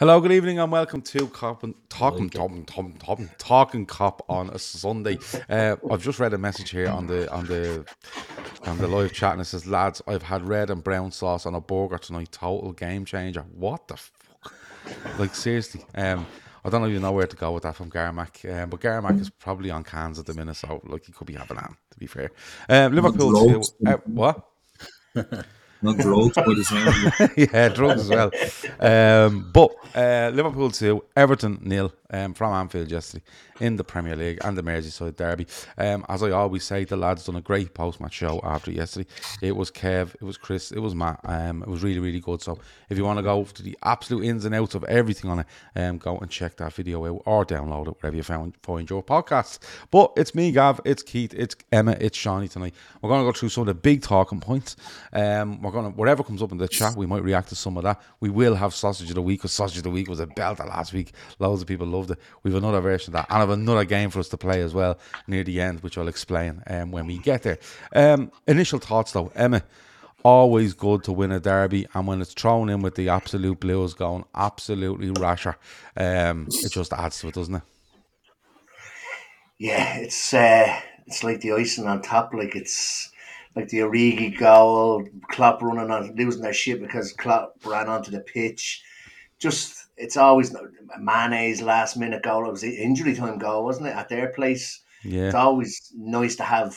Hello, good evening, and welcome to Kop and Talking Talking Talking Talking Talking Kop on a Sunday. Uh, I've just read a message here on the on the on the live chat, and it says, "Lads, I've had red and brown sauce on a burger tonight. Total game changer. What the fuck? Like seriously." Um, I don't know even know where to go with that from Garmac, um, but Garmac is probably on cans at the minute, so like he could be having that. To be fair, um, Liverpool two. Uh, what? Not drugs, but as well. yeah, drugs as well. Um, but uh, Liverpool 2, Everton nil um, from Anfield yesterday in the Premier League and the Merseyside derby. Um, as I always say, the lads done a great post match show after yesterday. It was Kev, it was Chris, it was Matt. Um, it was really, really good. So if you want to go to the absolute ins and outs of everything on it, um, go and check that video out or download it wherever you found, find your podcasts. But it's me, Gav, it's Keith, it's Emma, it's Shawnee tonight. We're going to go through some of the big talking points. Um, we're to, whatever comes up in the chat, we might react to some of that. We will have Sausage of the Week, because Sausage of the Week was a belter last week. Loads of people loved it. We've another version of that. And I have another game for us to play as well near the end, which I'll explain um, when we get there. Um, initial thoughts though, Emma, always good to win a derby. And when it's thrown in with the absolute blues going absolutely rasher, um, it just adds to it, doesn't it? Yeah, it's uh, it's like the icing on top. Like it's like the Origi goal, Klopp running on losing their shit because Klopp ran onto the pitch. Just it's always Mane's last minute goal. It was the injury time goal, wasn't it? At their place, yeah. it's always nice to have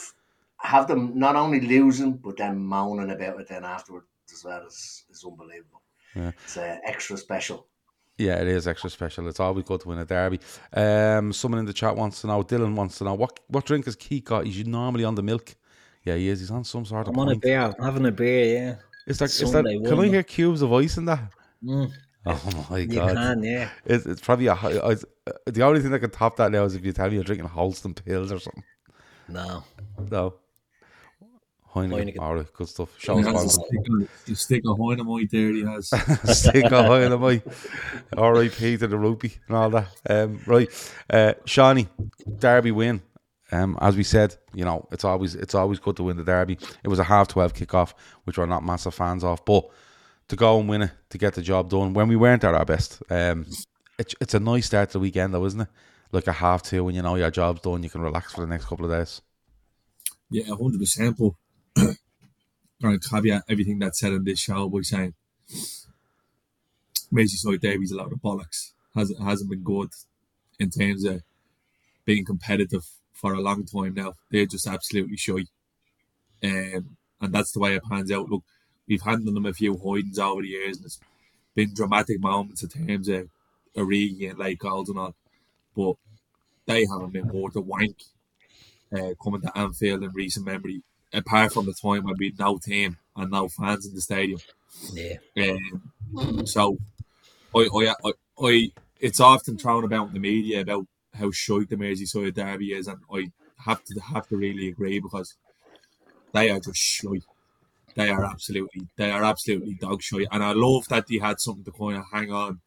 have them not only losing but then moaning about it then afterwards as well is is unbelievable. Yeah. It's uh, extra special. Yeah, it is extra special. It's always good to win a derby. Um, someone in the chat wants to know. Dylan wants to know what what drink has Keith got? Is he normally on the milk? Yeah, he is. He's on some sort of. I'm on a pint. beer. I'm having a beer, yeah. Is that, is that, Sunday, can I hear cubes of ice in that? Mm, Oh my you god! can, yeah. It's, it's probably a. hi- I- uh, The only thing that can top that now is if you tell me you're drinking Holsten Pils or something. No. No. Heineken. Heineken. All right, good stuff. Show He us has a one. stick of- You stick a dynamite there, he has. Stick a Heineken. R.I.P. to the rugby and all that. Um, right, uh, Shawnee, Derby win. Um, as we said, you know, it's always it's always good to win the derby. It was a half twelve kickoff, which we're not massive fans of, but to go and win it, to get the job done when we weren't at our best. Um, it's it's a nice start to the weekend, though, isn't it? Like a half two when you know your job's done, you can relax for the next couple of days. Yeah, 100%. But trying to caveat everything that's said in this show by saying Merseyside Derby's a lot of bollocks. Hasn't, hasn't been good in terms of being competitive for a long time now. They're just absolutely shy. Um, and that's the way it pans out. Look, we've handed them a few hidings over the years, and it's been dramatic moments in terms of Origi and late goals and all. But they haven't been worth a wank uh, coming to Anfield in recent memory, apart from the time when we had no team and no fans in the stadium. Yeah. Um, so, I, I, I, I, it's often thrown about in the media about how shite the Merseyside derby is, and I have to have to really agree because they are just shite. They are absolutely, they are absolutely dog shite, and I love that they had something to kind of hang on,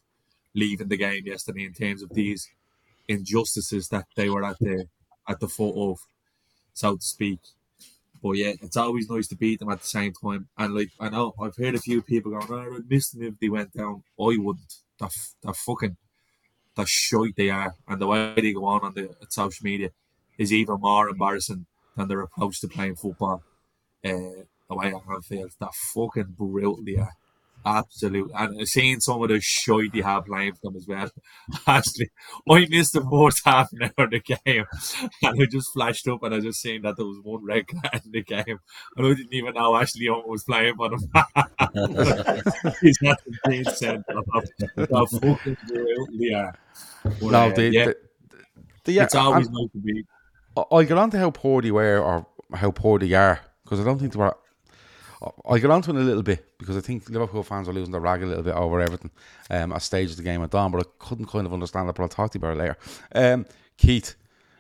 leaving the game yesterday in terms of these injustices that they were at the at the foot of, so to speak. But yeah, it's always nice to beat them at the same time. And like I know I've heard a few people going, "Oh, I'd miss them if they went down." I wouldn't. They're, fucking, they're shite they are, and the way they go on on the social media is even more embarrassing than their approach to playing football. Uh, the way at Anfield, they're fucking brutal they are. Absolutely, and seeing some of the shite they have playing for them as well. Actually, I missed the first half an hour of the game, and I just flashed up and I just seen that there was one red card in the game, and I didn't even know Ashley Young was playing for them. He's not the sent off. They're fucking they. But, No, uh, the, yeah, the, the, yeah, it's always nice to be. I- I'll get on to how poor they were or how poor they are because I don't think they were. I'll get on to it in a little bit because I think Liverpool fans are losing their rag a little bit over everything um, as stage of the game went on, but I couldn't kind of understand it, but I'll talk to you about it later. Um, Keith,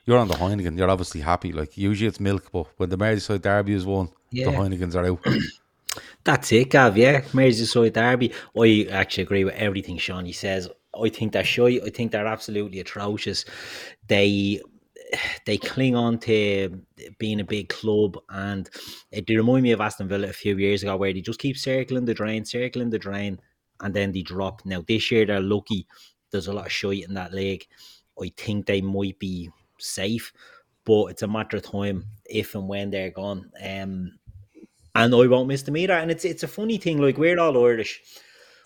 you're on the Heineken. You're obviously happy. Like usually it's milk, but when the Merseyside derby is won, Yeah. the Heinekens are out. That's it, Gav. Yeah, Merseyside derby. I actually agree with everything Shawnee says. I think they're shy. I think they're absolutely atrocious. They they cling on to being a big club, and it they remind me of Aston Villa a few years ago, where they just keep circling the drain, circling the drain, and then they drop. Now this year they're lucky. There's a lot of shite in that league. I think they might be safe, but it's a matter of time if and when they're gone. Um, and I won't miss them either. And it's it's a funny thing, like we're all Irish.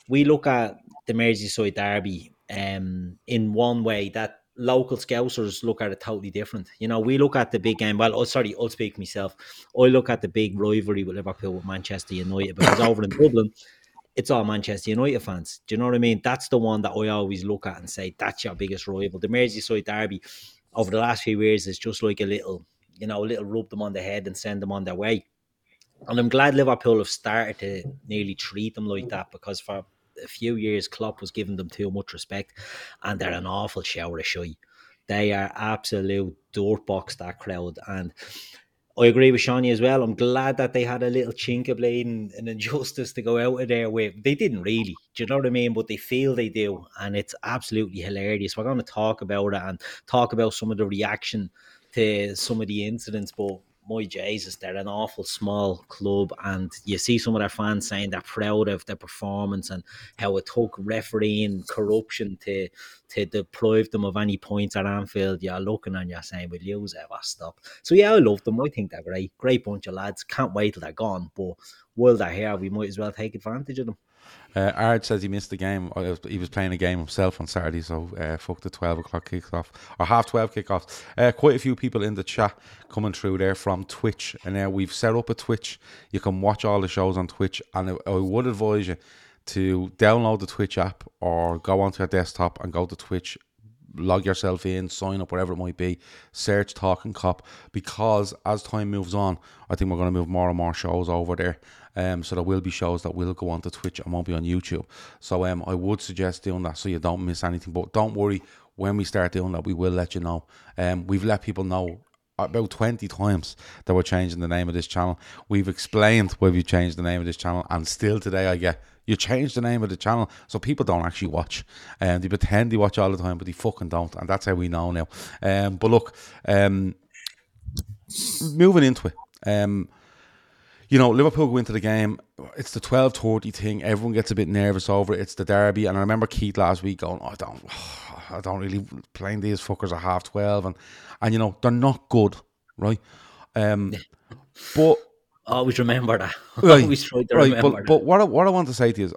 We look at the Merseyside derby um in one way that local scousers look at it totally different. You know, we look at the big game. Well, oh sorry, I'll speak myself. I look at the big rivalry with Liverpool with Manchester United because over in Dublin, it's all Manchester United fans. Do you know what I mean? That's the one that I always look at and say that's your biggest rival. The Merseyside derby over the last few years is just like a little, you know, a little rub them on the head and send them on their way. And I'm glad Liverpool have started to nearly treat them like that because for a few years Klopp was giving them too much respect and they're an awful shower of shy. They are absolute dirtbox, that crowd. And I agree with Shawnee as well. I'm glad that they had a little chink of blade and, injustice to go out of their way. They didn't really, do you know what I mean? But they feel they do. And it's absolutely hilarious. We're going to talk about it and talk about some of the reaction to some of the incidents. But my Jesus, they're an awful small club, and you see some of their fans saying they're proud of their performance and how it took refereeing corruption to to deprive them of any points at Anfield. You're looking and you're saying, "Will you ever stop?" So yeah, I love them. I think they're great, great bunch of lads. Can't wait till they're gone, but while they're here, we might as well take advantage of them. Uh, Ard says he missed the game. Was- He was playing a game himself on Saturday, so uh, fuck the 12 o'clock kickoff or half 12 kickoff. Uh, quite a few people in the chat coming through there from Twitch, and now we've set up a Twitch. You can watch all the shows on Twitch, and I, I would advise you to download the Twitch app or go onto your desktop and go to Twitch log yourself in, sign up, whatever it might be, search Talking Kop, because as time moves on, I think we're going to move more and more shows over there. Um, so there will be shows that will go onto Twitch and won't be on YouTube. So um, I would suggest doing that so you don't miss anything. But don't worry, when we start doing that, we will let you know. Um, we've let people know about 20 times that we're changing the name of this channel. We've explained why we changed the name of this channel, and still today I get you change the name of the channel so people don't actually watch. And they pretend they watch all the time, but they fucking don't, and that's how we know now. Um, but look, um, moving into it. Um, you know, Liverpool go into the game. It's the twelve thirty thing. Everyone gets a bit nervous over it. It's the derby, and I remember Keith last week going, "I don't, I don't really playing these fuckers at half twelve, and and you know they're not good, right? Um, but Always remember that. right, Always try to right. remember But that. but what I, what I want to say to you is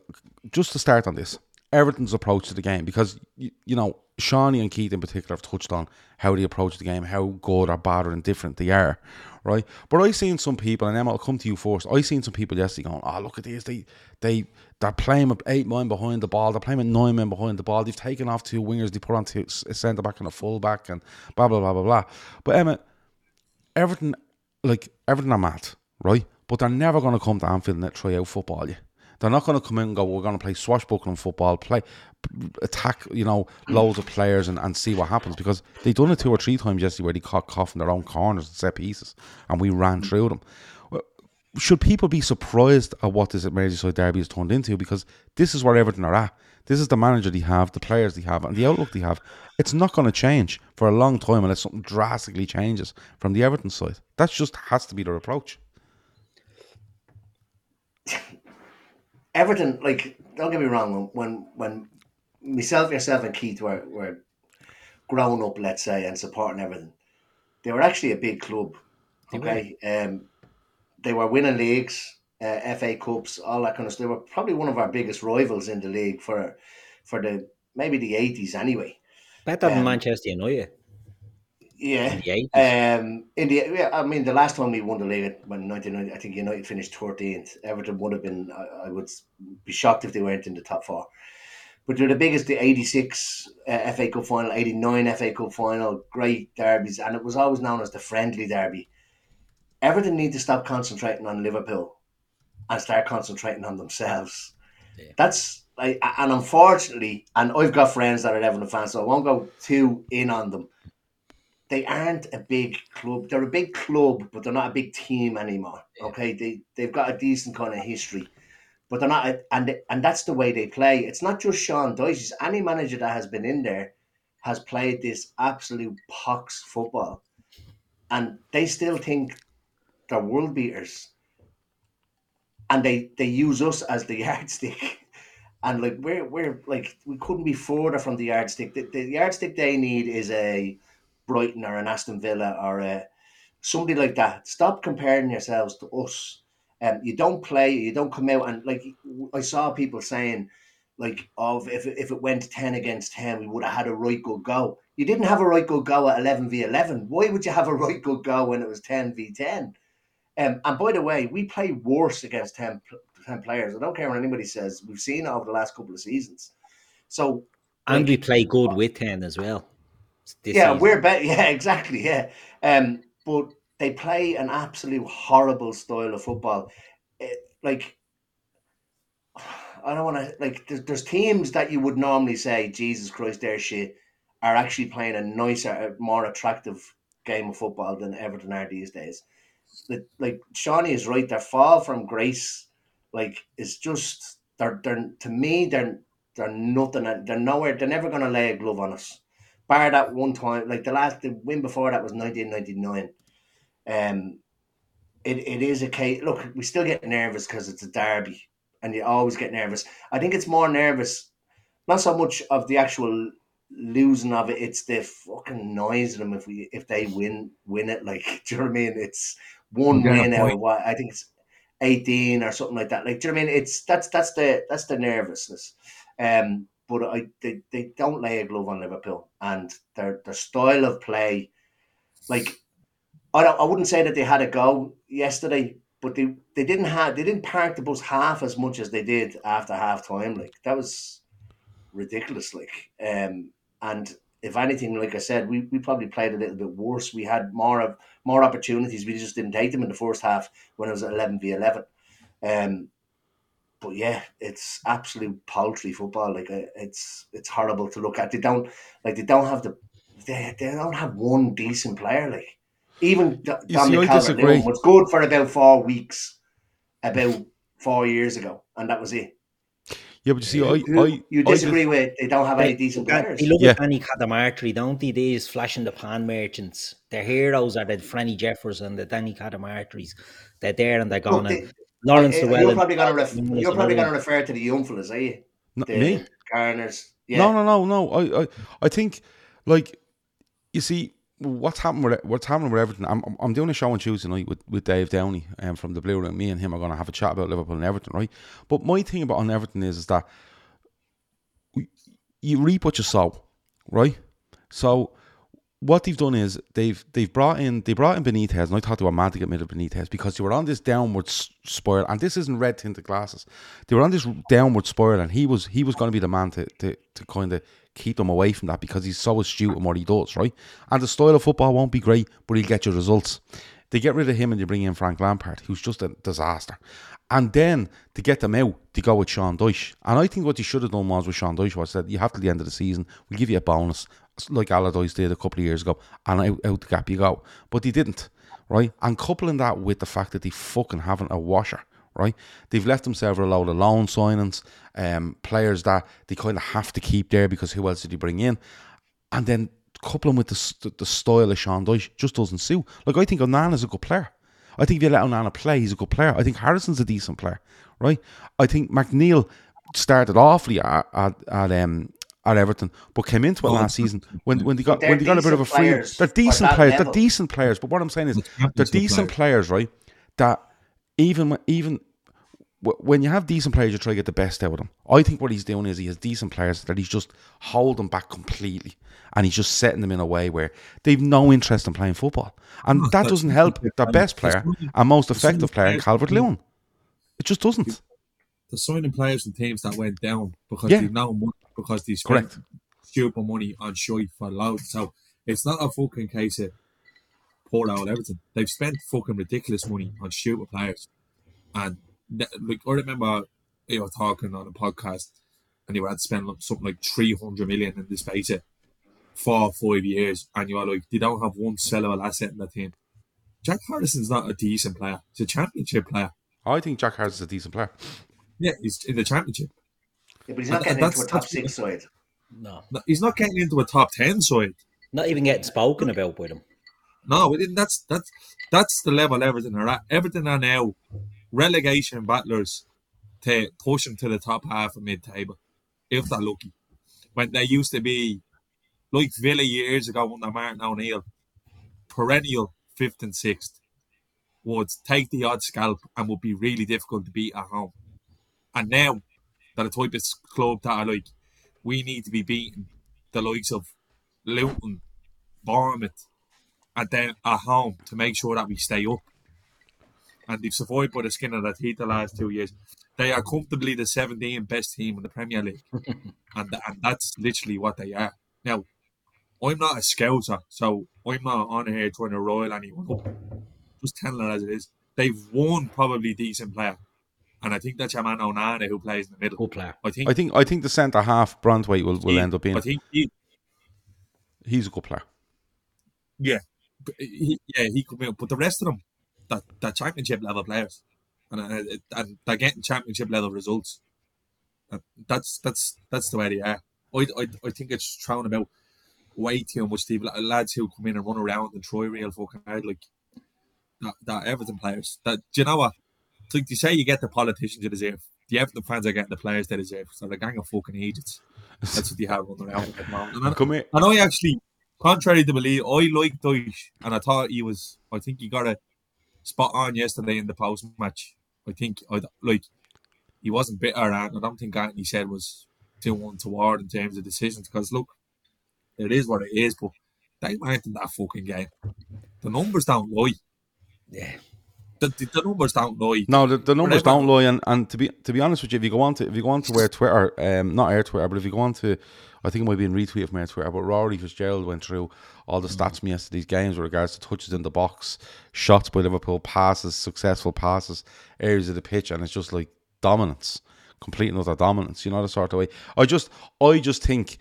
just to start on this, Everton's approach to the game because you, you know Shawnee and Keith in particular have touched on how they approach the game, how good or bad or indifferent they are, right? But I seen some people, and Emma, I'll come to you first. I seen some people yesterday going, "Oh, look at these! They they they're playing with eight men behind the ball. They're playing with nine men behind the ball. They've taken off two wingers. They put on two, a centre back and a full back, and blah blah blah blah blah." But Emma, everything like everything I'm at, right? But they're never going to come to Anfield and try out football you. They're not going to come in and go, we're going to play swashbuckling football, play, attack, you know, loads of players and, and see what happens because they've done it two or three times yesterday where they caught cough in their own corners and set pieces and we ran mm. through them. Should people be surprised at what this Merseyside derby has turned into? Because this is where Everton are at. This is the manager they have, the players they have, and the outlook they have. It's not going to change for a long time unless something drastically changes from the Everton side. That just has to be their approach. Everton, like, don't get me wrong, when when myself, yourself, and Keith were, were growing up, let's say, and supporting Everton, they were actually a big club. Okay, um, they were winning leagues, uh, FA Cups, all that kind of stuff. They were probably one of our biggest rivals in the league for for the maybe the eighties anyway. Better than um, Manchester United. Yeah. in the 80s. Um, in the yeah, I mean, the last time we won the league when nineteen ninety, I think United finished thirteenth. Everton would have been. I, I would be shocked if they weren't in the top four. But they're the biggest. The eighty six uh, FA Cup final, eighty nine FA Cup final, great derbies, and it was always known as the friendly derby. Everton need to stop concentrating on Liverpool and start concentrating on themselves. Yeah. That's like, and unfortunately, and I've got friends that are Everton fans, so I won't go too in on them they aren't a big club. They're a big club, but they're not a big team anymore. Okay, they they've got a decent kind of history, but they're not. A, and and that's the way they play. It's not just Sean Dyche. Any manager that has been in there has played this absolute pox football, and they still think they're world beaters, and they they use us as the yardstick. And like we're we're like we couldn't be further from the yardstick. The, the yardstick they need is a Brighton or an Aston Villa or a, somebody like that. Stop comparing yourselves to us. Um, you don't play, you don't come out and like I saw people saying, like, of if if it went ten against ten, we would have had a right good go. You didn't have a right good go at eleven v eleven. Why would you have a right good go when it was ten v ten? Um, and by the way, we play worse against 10, 10 players. I don't care what anybody says. We've seen it over the last couple of seasons. So, And like, we play good with 10 as well. Yeah, season. we're better. Yeah, exactly. Yeah, um, but they play an absolute horrible style of football. It, like, I don't want to like. There's, there's teams that you would normally say, Jesus Christ, their shit, are actually playing a nicer, more attractive game of football than Everton are these days. Like, like Shawnee is right. Their fall from grace, like, is just they're they're to me they're they're nothing. They're nowhere. They're never gonna lay a glove on us bar that one time, like the last the win before that was nineteen ninety nine. Um, it, it is a case. Look, we still get nervous because it's a derby, and you always get nervous. I think it's more nervous, not so much of the actual losing of it. It's the fucking noise of them if we if they win win it. Like, do you know what I mean? It's one win out of what I think it's eighteen or something like that. Like, do you know what I mean? It's that's that's the that's the nervousness. Um, but I they, they don't lay a glove on Liverpool and their their style of play, like I don't I wouldn't say that they had a go yesterday, but they, they didn't have they didn't park the bus half as much as they did after half time. Like that was ridiculous. Like um and if anything, like I said, we, we probably played a little bit worse. We had more of more opportunities. We just didn't take them in the first half when it was eleven v eleven. Um, but yeah, it's absolute paltry football. Like uh, it's it's horrible to look at. They don't like they don't have the they, they don't have one decent player. Like even D- You see, Dominic I. Calvert-Lewin was good for about four weeks, about four years ago, and that was it. Yeah, but you see, I, You, I, you I disagree with they don't have any decent players. They look Yeah. at Danny Cadamarteri, don't they? These flashing the pan merchants. Their heroes are the Franny Jeffers and the Danny Cadamarteris. They're there and they're Look, gone. they- and Lawrence Uh, Llewellyn. you're probably going to ref- you're probably going to refer to the young fellas, are you? no, The me. Garners. Yeah. No, no, no, no. I, I, I think, like, you see, what's happening with what's happening with Everton. I'm, I'm- I'm doing a show on Tuesday night with, with Dave Downey um, from the Blue Room. Me and him are going to have a chat about Liverpool and Everton, right? But my thing about on Everton is, is that we- you reap what you sow, right? So what they've done is they've they've brought in they brought in Benitez, and I thought they were mad to get rid of Benitez because they were on this downward spiral, and this isn't red tinted glasses. They were on this downward spiral, and he was he was going to be the man to to, to kind of keep them away from that because he's so astute in what he does, right? And the style of football won't be great, but he'll get you results. They get rid of him and they bring in Frank Lampard, who's just a disaster. And then to get them out, they go with Sean Dyche. And I think what they should have done was with Sean Dyche was that you have to the end of the season, we'll give you a bonus, like Allardyce did a couple of years ago, and out, out the gap you go. But they didn't, right? And coupling that with the fact that they fucking haven't a washer, right? They've left themselves a load of loan signings, um, players that they kind of have to keep there because who else did they bring in? And then coupling with the, the style of Sean Dyche just doesn't suit. Like, I think Onana's a good player. I think if you let Onana play, he's a good player. I think Harrison's a decent player, right? I think McNeil started awfully at, at, at um at Everton, but came into it last season when, when they got when they got a bit of a free. They're decent players. level. They're decent players. But what I'm saying is, they're decent players, right? That even when- even when you have decent players, you try to get the best out of them. I think what he's doing is he has decent players that he's just holding back completely, and he's just setting them in a way where they've no interest in playing football, and that doesn't help their best player and most effective player, Calvert Lewin. It just doesn't. They're signing players and teams that went down because Yeah. they've now money because they spent Correct. stupid money on shite for loads. So it's not a fucking case of poor old Everton. They've spent fucking ridiculous money on stupid players. And th- like I remember you know talking on a podcast and they were had to spend something like three hundred million in the space of four five years, and you're like, they don't have one sellable asset in the team. Jack Harrison's not a decent player. He's a championship player. I think Jack Harrison's a decent player. Yeah, he's in the championship. Yeah, but he's not And getting that's- into a top that's- six side. No, No, He's not getting into a top ten side. not even getting spoken about with him. No, we didn't. That's that's that's the level Everton are at. Everton are now relegation battlers to push them to the top half of mid-table, if they're lucky. When they used to be like Villa years ago when they're Martin O'Neill, perennial fifth and sixth, would take the odd scalp and would be really difficult to beat at home. And now they're the type of club that are like, we need to be beating the likes of Luton, Bournemouth, and then at home to make sure that we stay up. And they've survived by the skin of their teeth the last two years. They are comfortably the 17th best team in the Premier League. and, and that's literally what they are. Now, I'm not a scouser, so I'm not on here trying to roil anyone up. Just telling it as it is. They've won probably decent player. And I think that's your man Onana who plays in the middle. Good player. I think I think I think the centre half Branthwaite will, will he- end up being I think he, he's a good player. Yeah, he, yeah, he could be. But the rest of them, that that championship level players, and uh, and they're getting championship level results. Uh, that's that's that's the way they are. I, I, I think it's thrown about way too much. The lads who come in and run around and try real fucking hard, like that, that Everton players. That do you know what? Like they say you get the politicians you deserve. The Everton fans are getting the players they deserve. So they're a gang of fucking idiots. That's what they have at the moment. And I- Come here. and I actually, contrary to believe, I like Dyche, and I thought he was. I think he got a spot on yesterday in the post match. I think I like he wasn't bitter, and I don't think anything he said was two one toward in terms of decisions. Because look, it is what it is, but they weren't in that fucking game. The numbers don't lie. Yeah. The, the, numbers don't lie. No, the, the numbers Whatever. don't lie, and, and to be to be honest with you, if you go on to if you go on to where Twitter, um, not our Twitter, but if you go on to, I think it might be in retweet from our Twitter, but Rory Fitzgerald went through all the stats from yesterday's games with regards to touches in the box, shots by Liverpool, passes, successful passes, areas of the pitch, and it's just like dominance, complete and utter dominance. You know the sort of way. I just, I just think.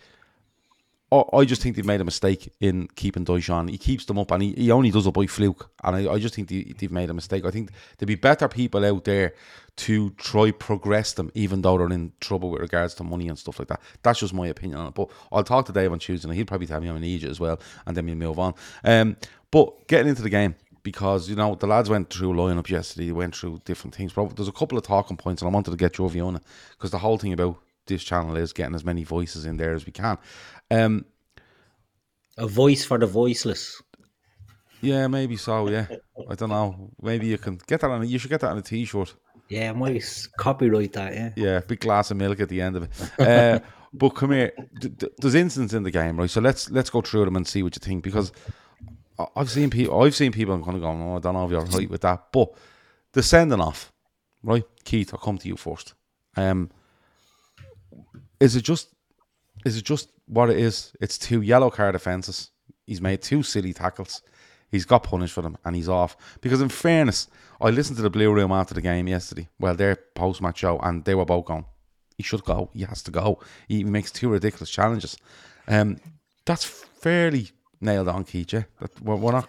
I just think they've made a mistake in keeping Dyche on. He keeps them up and he, he only does it by fluke. And I, I just think they, they've made a mistake. I think there'd be better people out there to try progress them, even though they're in trouble with regards to money and stuff like that. That's just my opinion on it. But I'll talk to Dave on Tuesday and he'll probably tell me I'm an idiot as well. And then we'll move on. Um, but getting into the game, because, you know, the lads went through lineup yesterday, they went through different things. But there's a couple of talking points and I wanted to get your view on it. Because the whole thing about this channel is getting as many voices in there as we can. Um, A voice for the voiceless. Yeah, maybe so. Yeah, I don't know. Maybe you can get that on. You should get that on a t-shirt. Yeah, I might copyright that, yeah. Yeah, big glass of milk at the end of it. Uh, but come here. D- d- there's incidents in the game, right? So let's let's go through them and see what you think because I've seen people. I've seen people I'm kind of going, "Oh, I don't know if you're right with that." But the sending off, right? Keith, I'll come to you first. Um, is it just is it just what it is? It's two yellow card offences. He's made two silly tackles. He's got punished for them and he's off. Because in fairness, I listened to the Blue Room after the game yesterday. Well, their post match show, and they were both going. He should go. He has to go. He makes two ridiculous challenges. Um, that's fairly nailed on. Yeah, that we're, we're not.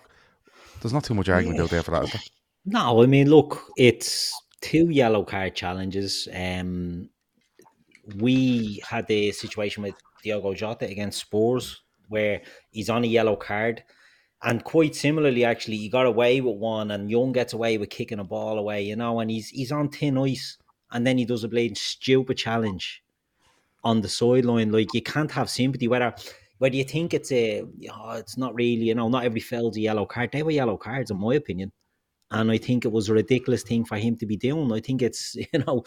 There's not too much argument out there for that. There? No, I mean, look, it's two yellow card challenges. Um, we had the situation with Diogo Jota against Spurs where he's on a yellow card. And quite similarly, actually, he got away with one, and Young gets away with kicking a ball away, you know, and he's he's on thin ice, and then he does a blatant stupid challenge on the sideline. Like you can't have sympathy whether whether you think it's a oh, it's not really, you know, not every foul's a yellow card. They were yellow cards, in my opinion and I think it was a ridiculous thing for him to be doing. I think it's you know,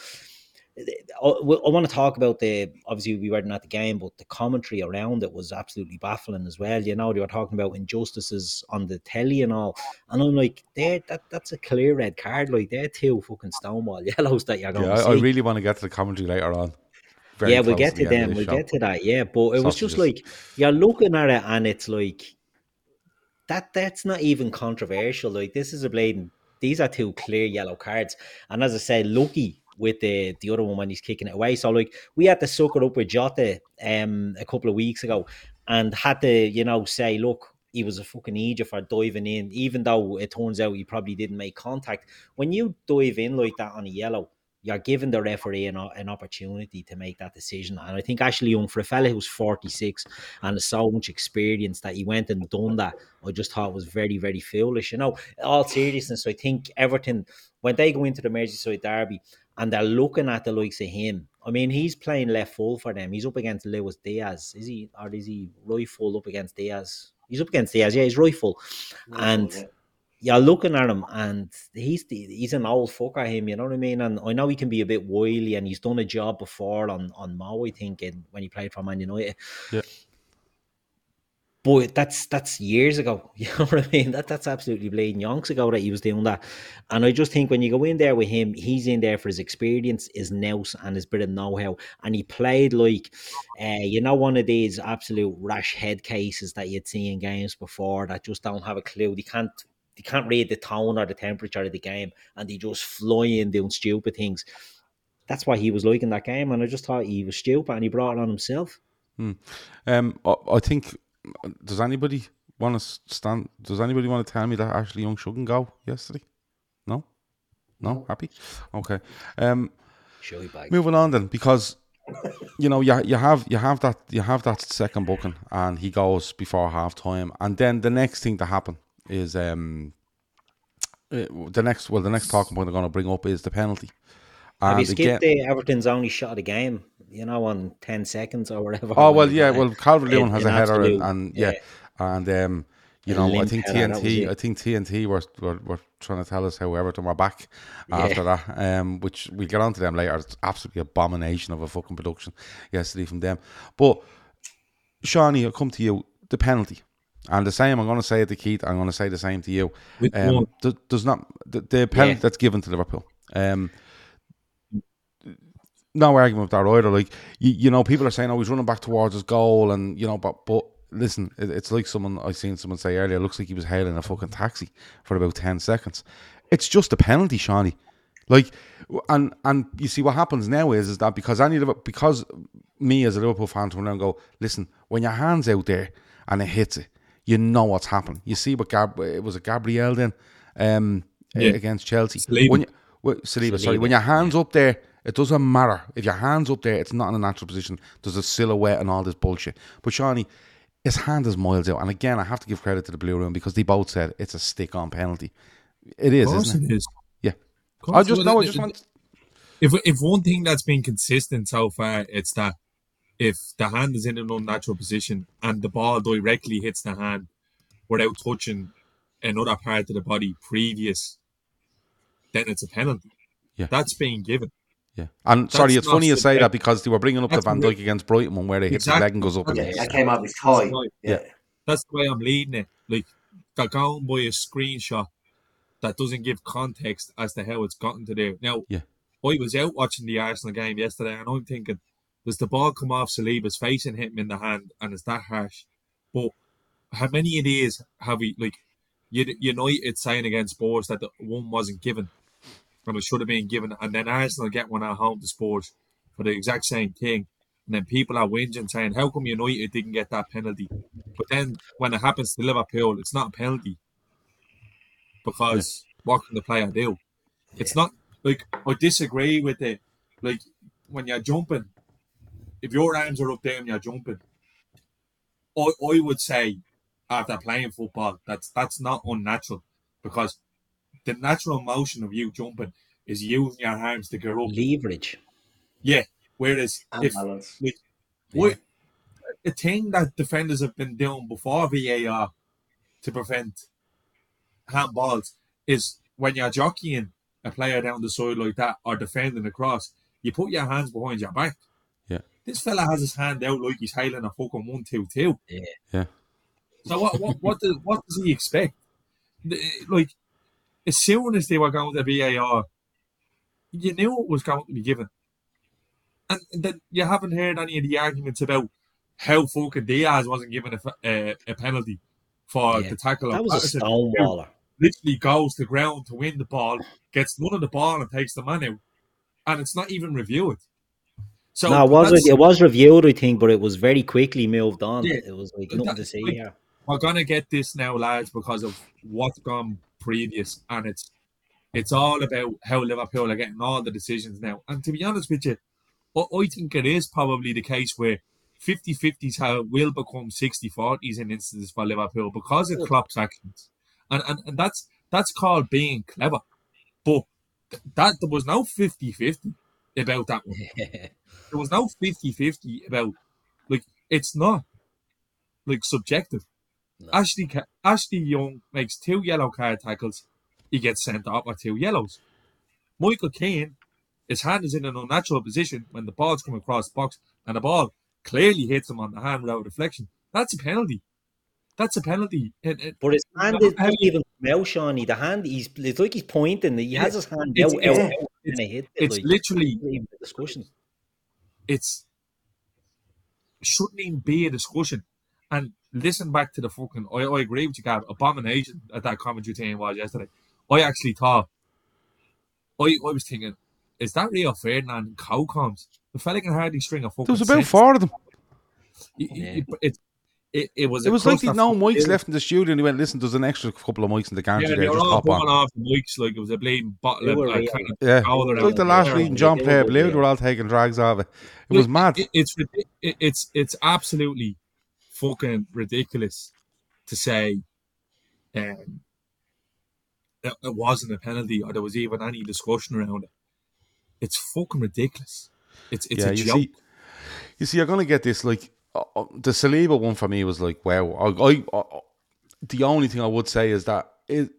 I, I want to talk about the obviously we weren't at the game, but the commentary around it was absolutely baffling as well. You know, they were talking about injustices on the telly and all, and I'm like, there, that that's a clear red card. Like they're two fucking stonewall yellows that you're going Yeah, to I, I really want to get to the commentary later on. Very yeah, we'll get to the them. We'll get to that. Yeah, but it was just like you're looking at it, and it's like that. That's not even controversial. Like this is a blatant. These are two clear yellow cards, and as I said, lucky with the the other one when he's kicking it away. So like we had to suck it up with Jota um a couple of weeks ago, and had to, you know, say, look, he was a fucking idiot for diving in, even though it turns out he probably didn't make contact. When you dive in like that on a yellow, you're giving the referee an, an opportunity to make that decision. And I think Ashley Young, for a fella who's 46 and has so much experience that he went and done that, I just thought was very, very foolish. You know, all seriousness, I think Everton, when they go into the Merseyside derby and they're looking at the likes of him, I mean, he's playing left full for them. He's up against Luis Diaz. Is he, or is he right full up against Diaz? He's up against Diaz, yeah, he's right full. And yeah. you're looking at him and he's the, he's an old fucker him you know what I mean and I know he can be a bit wily and he's done a job before on on Maui, I think in, when he played for Man United Yeah. But that's that's years ago you know what I mean that that's absolutely bleeding yonks ago that he was doing that and I just think when you go in there with him he's in there for his experience his nous and his bit of know-how and he played like uh, you know one of these absolute rash head cases that you'd see in games before that just don't have a clue they can't they can't read the tone or the temperature of the game and they just fly in doing stupid things. That's why he was like in that game, and I just thought he was stupid and he brought it on himself. Um, I, I think. Does anybody want to stand? Does anybody want to tell me that Ashley Young shouldn't go yesterday? No, no, happy. Okay. Um, bag. moving on then, because you know you you have you have that you have that second booking, and he goes before half time, and then the next thing to happen is um uh, the next well the next talking point I'm going to bring up is the penalty. Have you skipped again- the Everton's only shot of the game? You know, on ten seconds or whatever. Oh well, yeah. Well, Calvert Lewin has a header, and, and yeah, and um, you know, I think header, that was TNT. I think TNT were, were were trying to tell us how Everton were back after that. Um, which we'll get onto them later. It's absolutely abomination of a fucking production yesterday from them. But Shawnee, I'll come to you. The penalty. And the same, I'm going to say it to Keith. I'm going to say the same to you. Um, does not the, the penalty Yeah. that's given to Liverpool. Um, no argument with that either. Like you, you know, people are saying, "Oh, he's running back towards his goal," and you know, but but listen, it, it's like someone I seen someone say earlier. It looks like he was hailing a fucking taxi for about ten seconds. It's just a penalty, Shawnee. Like, and and you see what happens now is is that because any Liver- because me as a Liverpool fan turn around and go, listen, when your hands out there and it hits it, you know what's happening. You see what Gab it was a Gabriel then, um, Yeah. against Chelsea. Saliba. When you, well, Saliba, sorry, when your hands up there, it doesn't matter if your hands up there. It's not in a natural position. There's a silhouette and all this bullshit. But Shawnee, his hand is miles out, and again, I have to give credit to the blue room because they both said it's a stick-on penalty. It is, isn't it? it is. Yeah. I just know. I just want. if if one thing that's been consistent so far, it's that if the hand is in an unnatural position and the ball directly hits the hand without touching another part of the body previous, then it's a penalty. Yeah. That's being given. Yeah, and sorry, it's funny you say that because they were bringing up the Van re- Dijk against Brighton one where they hit his Exactly. leg and goes up. Yeah, And That came out with Toy. That's. Yeah. That's the way I'm leading it. Like they're going by a screenshot that doesn't give context as to how it's gotten to there. Now, Yeah. I was out watching the Arsenal game yesterday, and I'm thinking, does the ball come off Saliba's face and hit him in the hand, and is that harsh? But how many of these have we like? Uni- United saying against Spurs that the one wasn't given, and it should have been given, and then Arsenal get one at home to Spurs for the exact same thing. And then people are whinging saying, How come United didn't get that penalty? But then when it happens to Liverpool, it's not a penalty. Because what can the player do? It's not like I disagree with it. Like when you're jumping, if your arms are up there and you're jumping, I, I would say after playing football, that's that's not unnatural because the natural motion of you jumping is using your arms to get up. leverage. Yeah. Whereas And if balance. what a thing that defenders have been doing before VAR to prevent handballs is when you're jockeying a player down the side like that or defending across, you put your hands behind your back. Yeah. This fella has his hand out like he's hailing a fucking one two two. Yeah. Yeah. So what what what does what does he expect? Like as soon as they were going to VAR, you knew it was going to be given. And then you haven't heard any of the arguments about how fucking Diaz wasn't given a, a, a penalty for Yeah. the tackle. That of was a Patterson, stonewaller. who Literally goes to ground to win the ball, gets none of the ball and takes the man out, and it's not even reviewed. So no, it was it was reviewed, I think, but it was very quickly moved on. Yeah. It was like nothing that- to see like- we're gonna get this now, lads, because of what's gone previous, and it's it's all about how Liverpool are getting all the decisions now. And to be honest with you, I, think it is probably the case where 50-50s have, will become 60-40s in instances for Liverpool because of Klopp's actions, and and, and that's that's called being clever. But that there was no 50-50 about that one. There was no 50-50 about like it's not like subjective. No. Ashley Ashley Young makes two yellow card tackles. He gets sent off with two yellows. Michael Keane, his hand is in an unnatural position when the ball's come across the box and the ball clearly hits him on the hand without deflection. That's a penalty. That's a penalty. And, and But his hand is not even out, Shawnee. The hand, he's it's like he's pointing. He has his hand It's- out, it's- out, out, and it it's like, literally a discussion. it's shouldn't even be a discussion. And listen back to the fucking. I, I agree with you, Gav. Abomination at that commentary team was yesterday. I actually thought. I, I was thinking, is that Rio Ferdinand and Cowcombs? The fella can hardly string a fucking. There was about sentence. four of them. It, Yeah. it, it, it, it was. It was like the no mics left in the studio, and he went, "Listen, there's an extra couple of mics in the Yeah, they there. were Just all hop going on." off the mics like it was a bleeding bottle They of were uh, kind of Yeah, powder it's like the around last there. week John They Player were Blue. They were all taking drags of it. It Like, was mad. it- it's it- it's it's absolutely fucking ridiculous to say um, it, it wasn't a penalty or there was even any discussion around it. It's fucking ridiculous. It's it's yeah, a you joke. see, you see, you're gonna get this like uh, uh, the Saliba one for me was like, wow. I, I, I the only thing I would say is that it,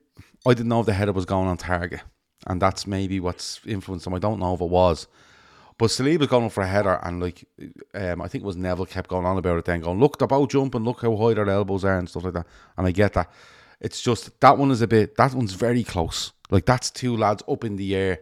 I didn't know if the header was going on target, and that's maybe what's influenced him. I don't know if it was. But Saliba's going for a header, and like, um, I think it was Neville kept going on about it. Then going, look, they're both jumping, look how high their elbows are and stuff like that. And I get that. It's just that one is a bit. That one's very close. Like that's two lads up in the air,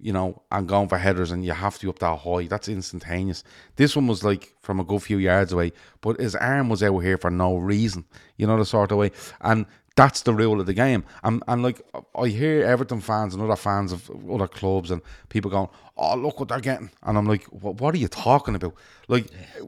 you know, and going for headers, and you have to up that high. That's instantaneous. This one was like from a good few yards away, but his arm was out here for no reason. You know the sort of way, and that's the rule of the game. And and like I hear Everton fans and other fans of other clubs and people going, "Oh, look what they're getting," and I'm like, "What, what are you talking about? Like,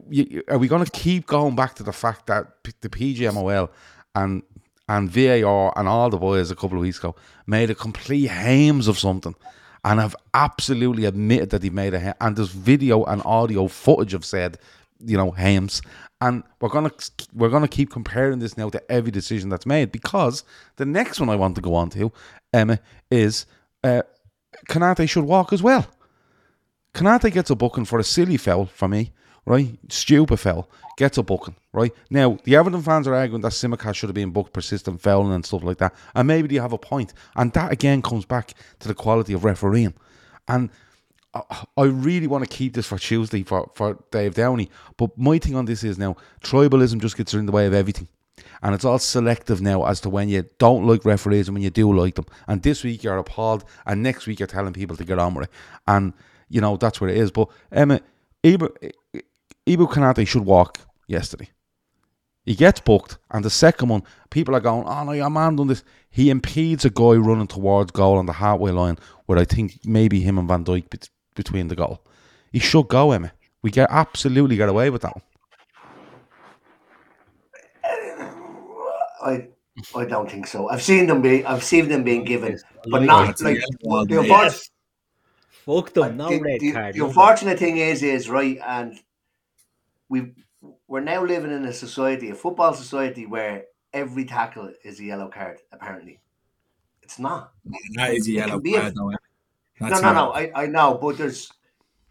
you, are we going to keep going back to the fact that the PGMOL and and VAR and all the boys a couple of weeks ago made a complete hames of something?" And have absolutely admitted that he made a ha- and there's video and audio footage of said, you know, hams And we're gonna we're gonna keep comparing this now to every decision that's made because the next one I want to go on to, Emma, is uh, Konaté should walk as well. Konaté gets a booking for a silly foul for me, right? Stupid foul. Gets a booking, right? Now, the Everton fans are arguing that Tsimikas should have been booked persistent fouling and stuff like that. And maybe they have a point. And that again comes back to the quality of refereeing. And I- really want to keep this for Tuesday for, for Dave Downey. But my thing on this is now tribalism just gets in the way of everything. And it's all selective now as to when you don't like referees and when you do like them. And this week you're appalled, and next week you're telling people to get on with it. And, you know, that's where it is. But, Emma, Ibou, Ibou Konaté should walk yesterday. He gets booked, and the second one, people are going, "Oh no, your man done this." He impedes a guy running towards goal on the halfway line, where I think maybe him and Van Dijk between the goal. He should go, Emma. We get absolutely get away with that one. I I don't think so. I've seen them be I've seen them being given, but not it's a like yellow the, card. unfortunate, Fuck them, no the, red the- card. the no unfortunate thing is is right, and we we're now living in a society, a football society, where every tackle is a yellow card. Apparently, it's not. That is a yellow can be a- card, though. Eh? No, no, no. I, I know, but there's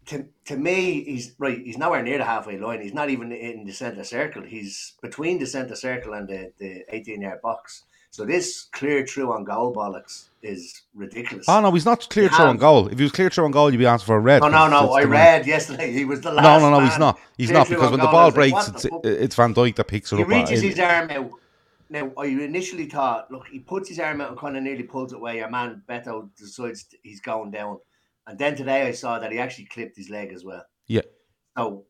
to to me, he's right. He's nowhere near the halfway line. He's not even in the centre circle. He's between the centre circle and the the eighteen yard box. So this clear through on goal bollocks is ridiculous. Oh no, he's not clear He through on goal. If he was clear through on goal, you'd be asking for a red. No, no, no. I read yesterday he was the last. No, no, no, he's not. He's not because when the goal. Ball like, breaks, it's, it's Van Dijk that picks it He up. reaches Uh, his arm out. Now, I initially thought, look, he puts his arm out and kind of nearly pulls it away. Your man Beto decides he's going down. And then today I saw that he actually clipped his leg as well. Yeah. So,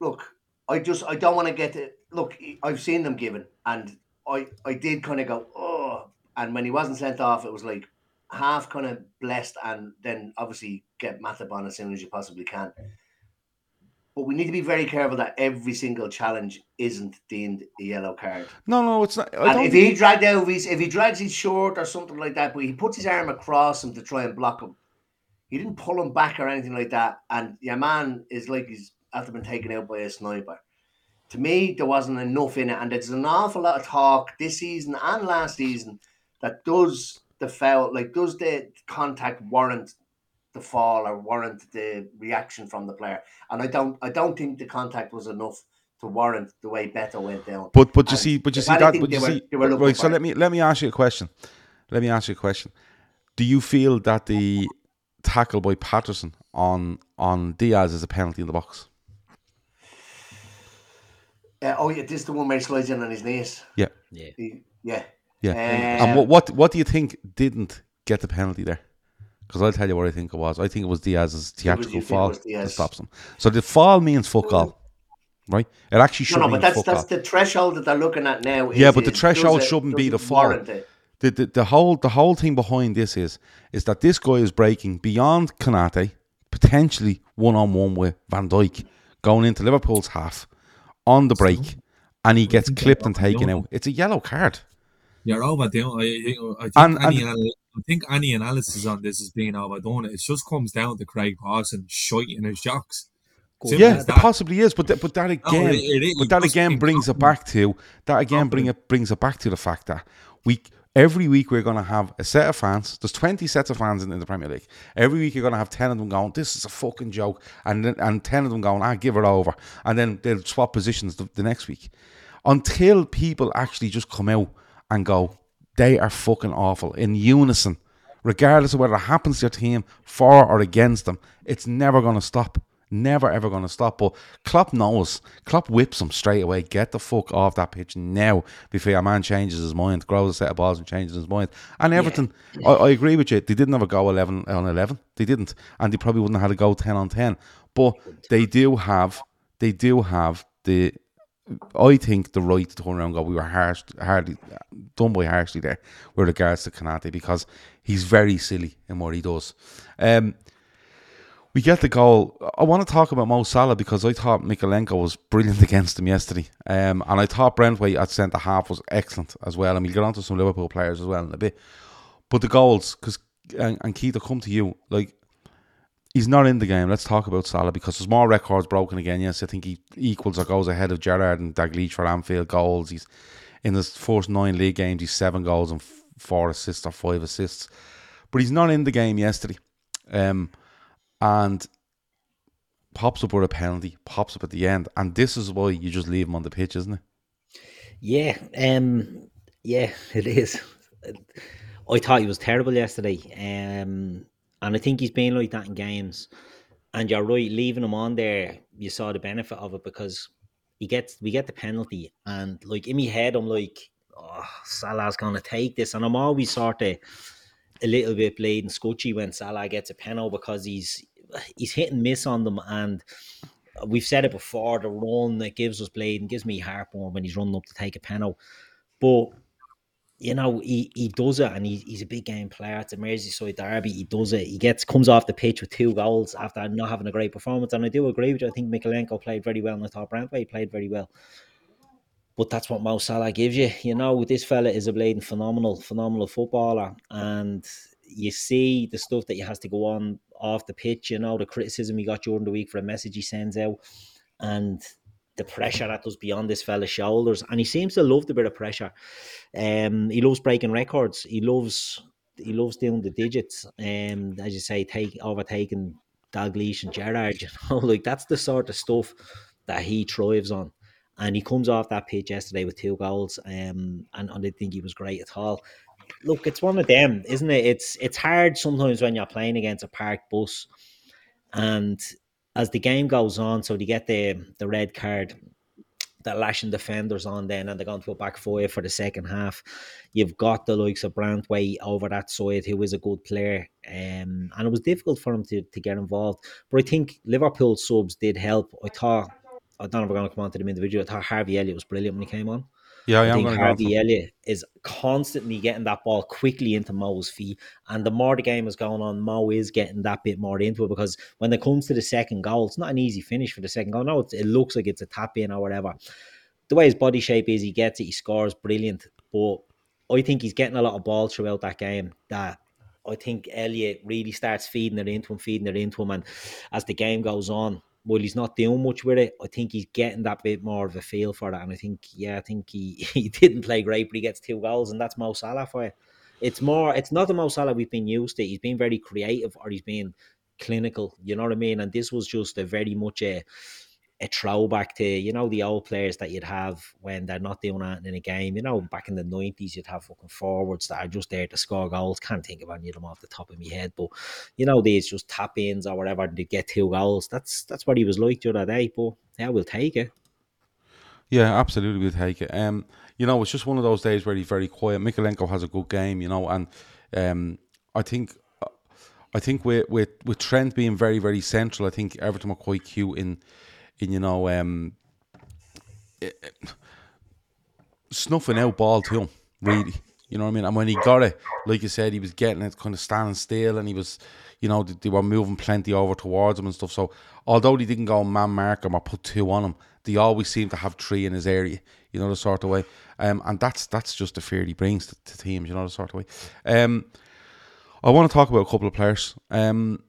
look, I just I don't want to get it. Look, I've seen them given, and I I did kind of go oh, and when he wasn't sent off, it was like half kind of blessed, and then obviously get Matip on as soon as you possibly can. But we need to be very careful that every single challenge isn't deemed a yellow card. No, no, it's not. And if he dragged out his, if he drags his short or something like that, but he puts his arm across him to try and block him, he didn't pull him back or anything like that. And your man is like he's after been taken out by a sniper. To me, there wasn't enough in it, and there's an awful lot of talk this season and last season that does the foul, like does the contact warrant the fall or warrant the reaction from the player? And I don't, I don't think the contact was enough to warrant the way Beto went down. But but you And see, but you see that. But you were- see, they right. So for let me let me ask you a question. Let me ask you a question. Do you feel that the tackle by Patterson on on Diaz is a penalty in the box? Uh, oh yeah, this is the one where he slides in on his knees. Yeah, Yeah. He- yeah, yeah. Um, and what what what do you think didn't get the penalty there? Because I'll tell you what I think it was. I think it was Diaz's theatrical you it fall was that stops him. So the fall means fuck all, right? It actually should be. no, no, mean but that's fuck that's all. the threshold that they're looking at now. Is, Yeah, but the is, threshold it- shouldn't be the fall. the, the the whole the whole thing behind this is is that this guy is breaking beyond Konaté, potentially one on one with Van Dijk, going into Liverpool's half on the break, and he gets clipped and taken out. It's a yellow card. You're overdoing. I, I think And- any and- I think any analysis on this is being overdone. It just comes down to Craig Pawson shiting his jocks. Simple Yeah, it possibly is, but that, but that again, it- it- but that again brings it back to that again bring it brings it back to the fact that we every week we're going to have a set of fans. There's 20 sets of fans in, in the Premier League. Every week you're going to have 10 of them going, "This is a fucking joke," and then, and 10 of them going, "I give it over," and then they'll swap positions the, the next week until people actually just come out and go, "They are fucking awful" in unison. Regardless of whether it happens to your team, for or against them, it's never going to stop. Never ever going to stop. But Klopp knows. Klopp whips them straight away. Get the fuck off that pitch now before your man changes his mind, grows a set of balls and changes his mind. And Everton, I, I agree with you. They didn't have a go 11 on 11. They didn't. And they probably wouldn't have had a go 10 on 10. But they do have, they do have the, I think the right to turn around and go, we were harsh, hardly done by harshly there with regards to Konaté because he's very silly in what he does. Um, we get the goal. I want to talk about Mo Salah because I thought Mykolenko was brilliant against him yesterday. Um, and I thought Branthwaite at centre half was excellent as well. And we'll get on to some Liverpool players as well in a bit. But the goals, because, and, and Keith, I'll come to you. Like, he's not in the game. Let's talk about Salah because there's more records broken again. Yes, I think he equals or goes ahead of Gerrard and Dalglish for Anfield goals. He's in his first nine league games. He's seven goals and four assists or five assists, but he's not in the game yesterday. Um, and pops up with a penalty, pops up at the end, and this is why you just leave him on the pitch, isn't it? Yeah, um, yeah, it is. I thought he was terrible yesterday, um, and I think he's been like that in games. And you're right, leaving him on there, you saw the benefit of it because he gets we get the penalty, and like in my head, I'm like, oh, Salah's gonna take this, and I'm always sort of a little bit blade and scutchy when Salah gets a penalty because he's he's hit and miss on them, and we've said it before. The run that gives us blade and gives me heartburn when he's running up to take a penalty, but you know he, he does it, and he, he's a big game player. It's a Merseyside derby. He does it. He gets comes off the pitch with two goals after not having a great performance, and I do agree with you. I think Mykolenko played very well, in and I thought Branthwaite played very well. But that's what Mo Salah gives you. You know, this fella is a bleeding phenomenal, phenomenal footballer. And you see the stuff that he has to go on off the pitch, you know, the criticism he got during the week for a message he sends out. And the pressure that does beyond this fella's shoulders. And he seems to love the bit of pressure. Um, he loves breaking records. He loves he loves doing the digits. Um, as you say, take overtaking Dalglish and Gerrard, you know, like that's the sort of stuff that he thrives on and he comes off that pitch yesterday with two goals. Um, and I didn't think he was great at all. Look, it's one of them, isn't it? It's it's hard sometimes when you're playing against a parked bus, and as the game goes on, so they get the the red card, the lashing defenders on then, and they're going to go back for the second half. You've got the likes of Branthwaite over that side, who is a good player, um, and it was difficult for him to to get involved. But I think Liverpool subs did help. I thought I don't know if we're going to come on to them individually. I thought Harvey Elliott was brilliant when he came on. Yeah, I I think going to go on Harvey Elliott is constantly getting that ball quickly into Mo's feet. And the more the game is going on, Mo is getting that bit more into it because when it comes to the second goal, it's not an easy finish for the second goal. No, it looks like it's a tap in or whatever. The way his body shape is, he gets it, he scores brilliant. But I think he's getting a lot of ball throughout that game that I think Elliott really starts feeding it into him, feeding it into him. And as the game goes on, while he's not doing much with it, I think he's getting that bit more of a feel for that. And I think, yeah, I think he, he didn't play great, but he gets two goals, and that's Mo Salah for you. It's more, it's not the Mo Salah we've been used to. He's been very creative or he's been clinical, you know what I mean? And this was just a very much a, a throwback to, you know, the old players that you'd have when they're not doing that in a game. You know, back in the 90s, you'd have fucking forwards that are just there to score goals. Can't think of any of them off the top of my head, but you know, these just tap ins or whatever to get two goals. That's that's what he was like the other day. But yeah, we'll take it. Yeah, absolutely, we'll take it. Um, you know, it's just one of those days where he's very quiet. Mykolenko has a good game, you know, and um, I think, I think with with with Trent being very very central, I think Everton were quite cute in, in you know, um, eh, eh, snuffing out ball to him. Really, you know what I mean. And when he got it, like you said, he was getting it, kind of standing still, and he was, you know, they, they were moving plenty over towards him and stuff. So although he didn't go and man mark him or put two on him, they always seem to have three in his area. You know the sort of way, um, and that's that's just the fear he brings to, to teams. You know the sort of way. Um, I want to talk about a couple of players. Um,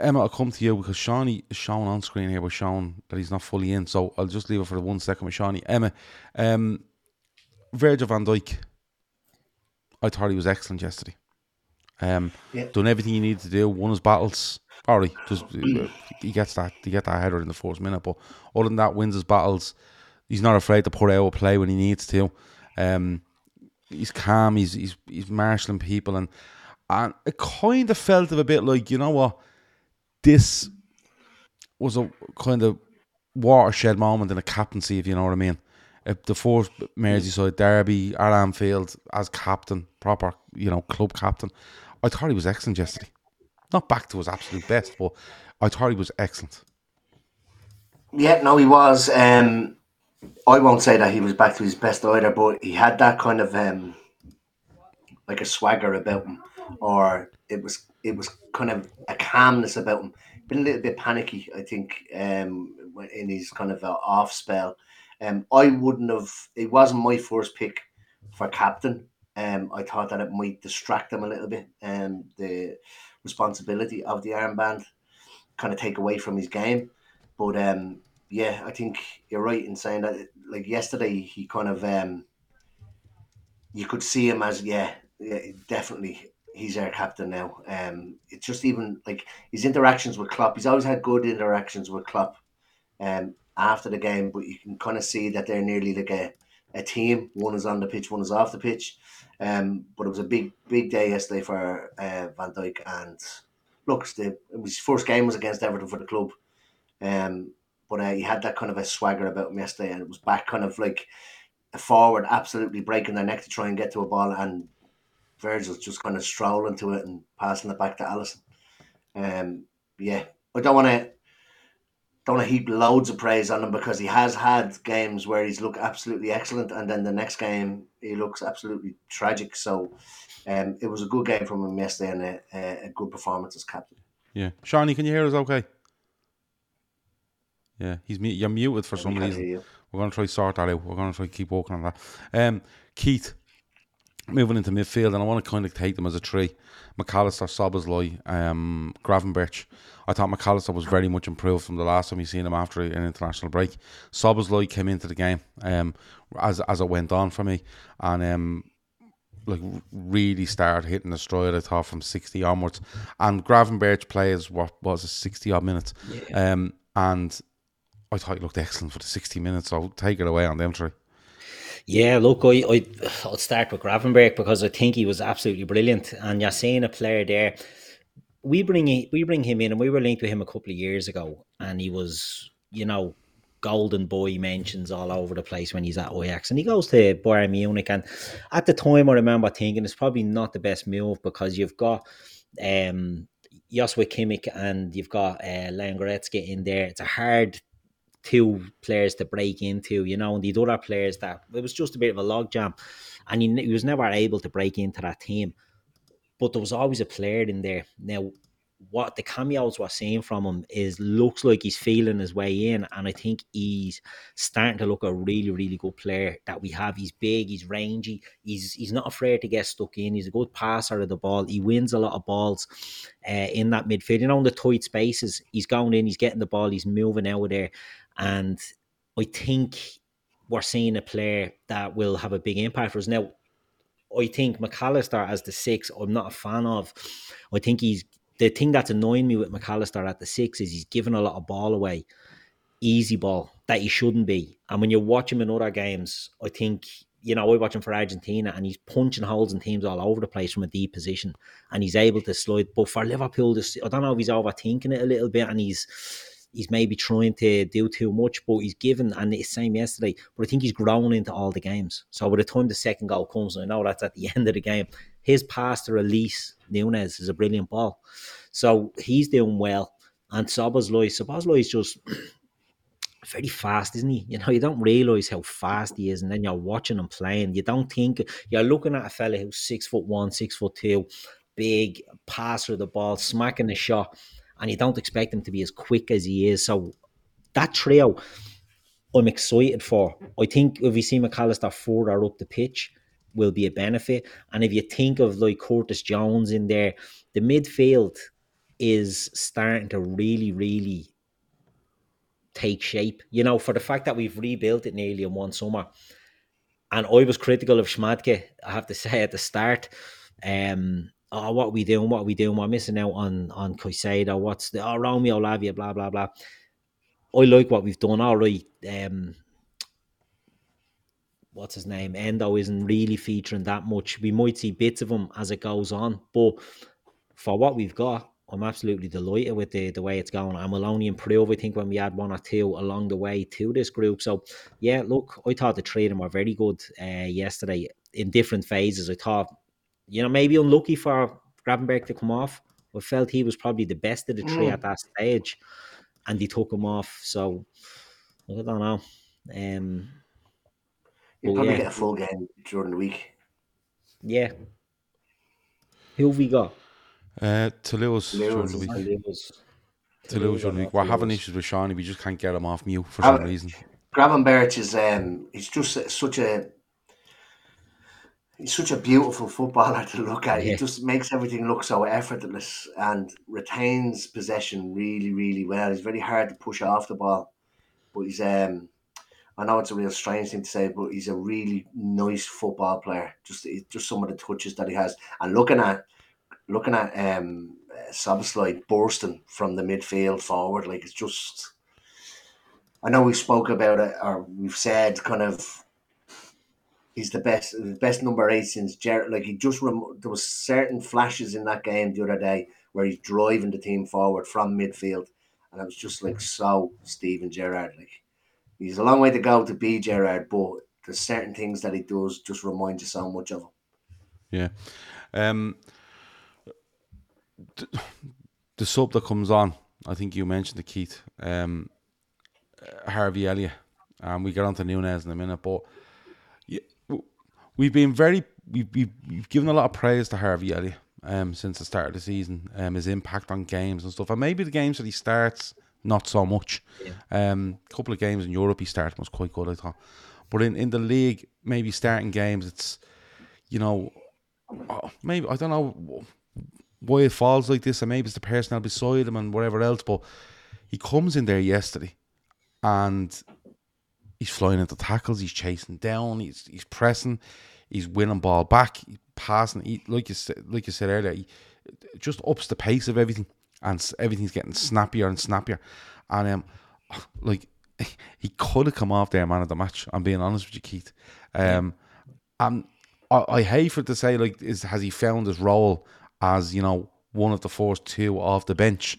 Emma, I'll come to you because Shawnee is shown on screen here. We're showing that he's not fully in, so I'll just leave it for one second with Shawnee. Emma, um, Virgil van Dijk. I thought he was excellent yesterday. Um, Yeah. done everything he needed to do, won his battles. Sorry, just he gets that he get that header in the fourth minute, but other than that, wins his battles. He's not afraid to put out a play when he needs to. Um, he's calm. He's he's he's marshalling people, and and it kind of felt a bit like you know what, this was a kind of watershed moment in a captaincy, if you know what I mean. Uh, the fourth Merseyside derby at Anfield as captain, proper you know club captain. I thought he was excellent yesterday. Not back to his absolute best, but I thought he was excellent. Yeah, no, he was. Um, I won't say that he was back to his best either, but he had that kind of um, like a swagger about him, or it was it was kind of a calmness about him. Been a little bit panicky, I think, um, in his kind of uh, off spell. Um, I wouldn't have. It wasn't my first pick for captain. Um, I thought that it might distract him a little bit, and the responsibility of the armband kind of take away from his game. But um, yeah, I think you're right in saying that. Like yesterday, he kind of um, you could see him as yeah, yeah, definitely he's our captain now. Um, it's just even like his interactions with Klopp. He's always had good interactions with Klopp. Um, after the game, but you can kind of see that they're nearly like a, a team. One is on the pitch, one is off the pitch. Um, but it was a big, big day yesterday for uh, Van Dijk. And look, the, his first game was against Everton for the club. Um, but uh, he had that kind of a swagger about him yesterday, and it was back kind of like a forward, absolutely breaking their neck to try and get to a ball, and Virgil's just kind of strolling to it and passing it back to Alisson. Um, yeah, I don't want to don't want to heap loads of praise on him because he has had games where he's looked absolutely excellent, and then the next game he looks absolutely tragic. So, um, it was a good game from him yesterday and a, a, good performance as captain. Yeah, Shawnee, can you hear us? Okay. Yeah, he's mu- you're muted for some We can't reason. We're going to try sort that out. We're going to try keep working on that. Um, Keith, moving into midfield, and I want to kind of take them as a tree. McAllister, Szoboszlai, um, Gravenberch. I thought McAllister was very much improved from the last time we seen him after an international break. Szoboszlai came into the game um, as as it went on for me, and um, like really started hitting the stride. I thought from sixty onwards, and Gravenberch plays what was a sixty odd minutes, um, and I thought he looked excellent for the sixty minutes. So take it away on them three. Yeah, look, I, I, I'll start with Gravenberch because I think he was absolutely brilliant. And you're seeing a player there. We bring we bring him in, and we were linked with him a couple of years ago, and he was, you know, golden boy mentions all over the place when he's at Ajax, and he goes to Bayern Munich. And at the time, I remember thinking it's probably not the best move because you've got um, Joshua Kimmich and you've got uh, Leon Goretzka in there. It's a hard two players to break into, you know, and the other players that it was just a bit of a logjam, and he, he was never able to break into that team. But there was always a player in there. Now, what the cameos we're seeing from him is looks like he's feeling his way in, and I think he's starting to look a really, really good player that we have. He's big, he's rangy, he's he's not afraid to get stuck in. He's a good passer of the ball. He wins a lot of balls uh, in that midfield. You know, in the tight spaces, he's going in, he's getting the ball, he's moving out there, and I think we're seeing a player that will have a big impact for us now. I think McAllister as the six, I'm not a fan of. I think he's the thing that's annoying me with McAllister at the six is he's giving a lot of ball away, easy ball that he shouldn't be. And when you watch him in other games, I think you know I watch him for Argentina and he's punching holes in teams all over the place from a deep position, and he's able to slide. But for Liverpool, this, I don't know if he's overthinking it a little bit, and he's he's maybe trying to do too much, but he's given, and it's the same yesterday, but I think he's grown into all the games. So by the time the second goal comes, I know that's at the end of the game, his pass to release Nunez is a brilliant ball. So he's doing well. And Szoboszlai, Szoboszlai is just very fast, isn't he? You know, you don't realise how fast he is, and then you're watching him playing. You don't think you're looking at a fella who's six foot one, six foot two, big passer of the ball, smacking the shot, and you don't expect him to be as quick as he is. So that trio, I'm excited for. I think if we see McAllister further up the pitch, will be a benefit. And if you think of like Curtis Jones in there, the midfield is starting to really, really take shape. You know, for the fact that we've rebuilt it nearly in one summer. And I was critical of Schmadtke, I have to say at the start. Um, oh, what are we doing? What are we doing? We're missing out on on Caicedo. What's the oh Romeo Lavia, blah blah blah. I like what we've done. All right. Um, what's his name? Endo isn't really featuring that much. We might see bits of him as it goes on, but for what we've got, I'm absolutely delighted with the, the way it's going. And we'll only improve, I think, when we add one or two along the way to this group. So, yeah, look, I thought the them were very good uh, yesterday in different phases. I thought, you know, maybe unlucky for Gravenberch to come off. I felt he was probably the best of the three mm. at that stage, and he took him off. So, I don't know. Um, you probably yeah. get a full game during the week. Yeah. Who have we got? Uh, Toulouse during the week. Toulouse. Toulouse during the week. We're having issues with Shawnee. We just can't get him off mute for some reason. Gravenberch is um, he's just such a he's such a beautiful footballer to look at. Yeah. He just makes everything look so effortless and retains possession really, really well. He's very hard to push off the ball, but he's um I know it's a real strange thing to say, but he's a really nice football player. Just just some of the touches that he has, and looking at looking at um Szoboszlai bursting from the midfield forward, like it's just. I know we spoke about it, or we've said kind of. He's the best, the best number eight since Gerrard. Like he just rem- there was certain flashes in that game the other day where he's driving the team forward from midfield, and it was just like so Steven Gerrard. Like he's a long way to go to be Gerrard, but there's certain things that he does just remind you so much of him. Yeah. Um, the, the sub that comes on, I think you mentioned the Keith, um, Harvey Elliott, and we get on to Nunez in a minute, but we've been very, we've, we've, we've given a lot of praise to Harvey Elliott um, since the start of the season, um, his impact on games and stuff, and maybe the games that he starts not so much. A yeah. um, couple of games in Europe he started was quite good, I thought. But in, in the league, maybe starting games, it's, you know, oh, maybe, I don't know why it falls like this, and maybe it's the personnel beside him and whatever else, but he comes in there yesterday and he's flying into tackles, he's chasing down, he's he's pressing, he's winning ball back, he's passing, he, like you said, like you said earlier, he just ups the pace of everything and everything's getting snappier and snappier. And um, like he could have come off there man of the match. I'm being honest with you, Keith. Um, and I, I hate for it to say like, is has he found his role as you know one of the first two off the bench?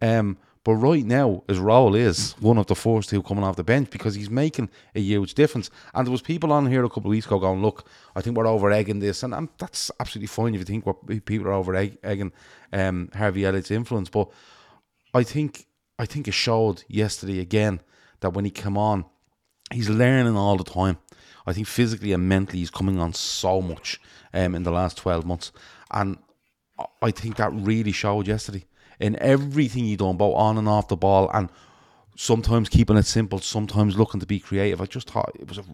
Um, but right now, his role is one of the first two coming off the bench because he's making a huge difference. And there was people on here a couple of weeks ago going, "Look, I think we're over egging this," and, and that's absolutely fine if you think we're, people are over egging um, Harvey Elliott's influence. But I think I think it showed yesterday again that when he came on, he's learning all the time. I think physically and mentally he's coming on so much um, in the last 12 months. And I think that really showed yesterday in everything he done, both on and off the ball, and sometimes keeping it simple, sometimes looking to be creative. I just thought it was a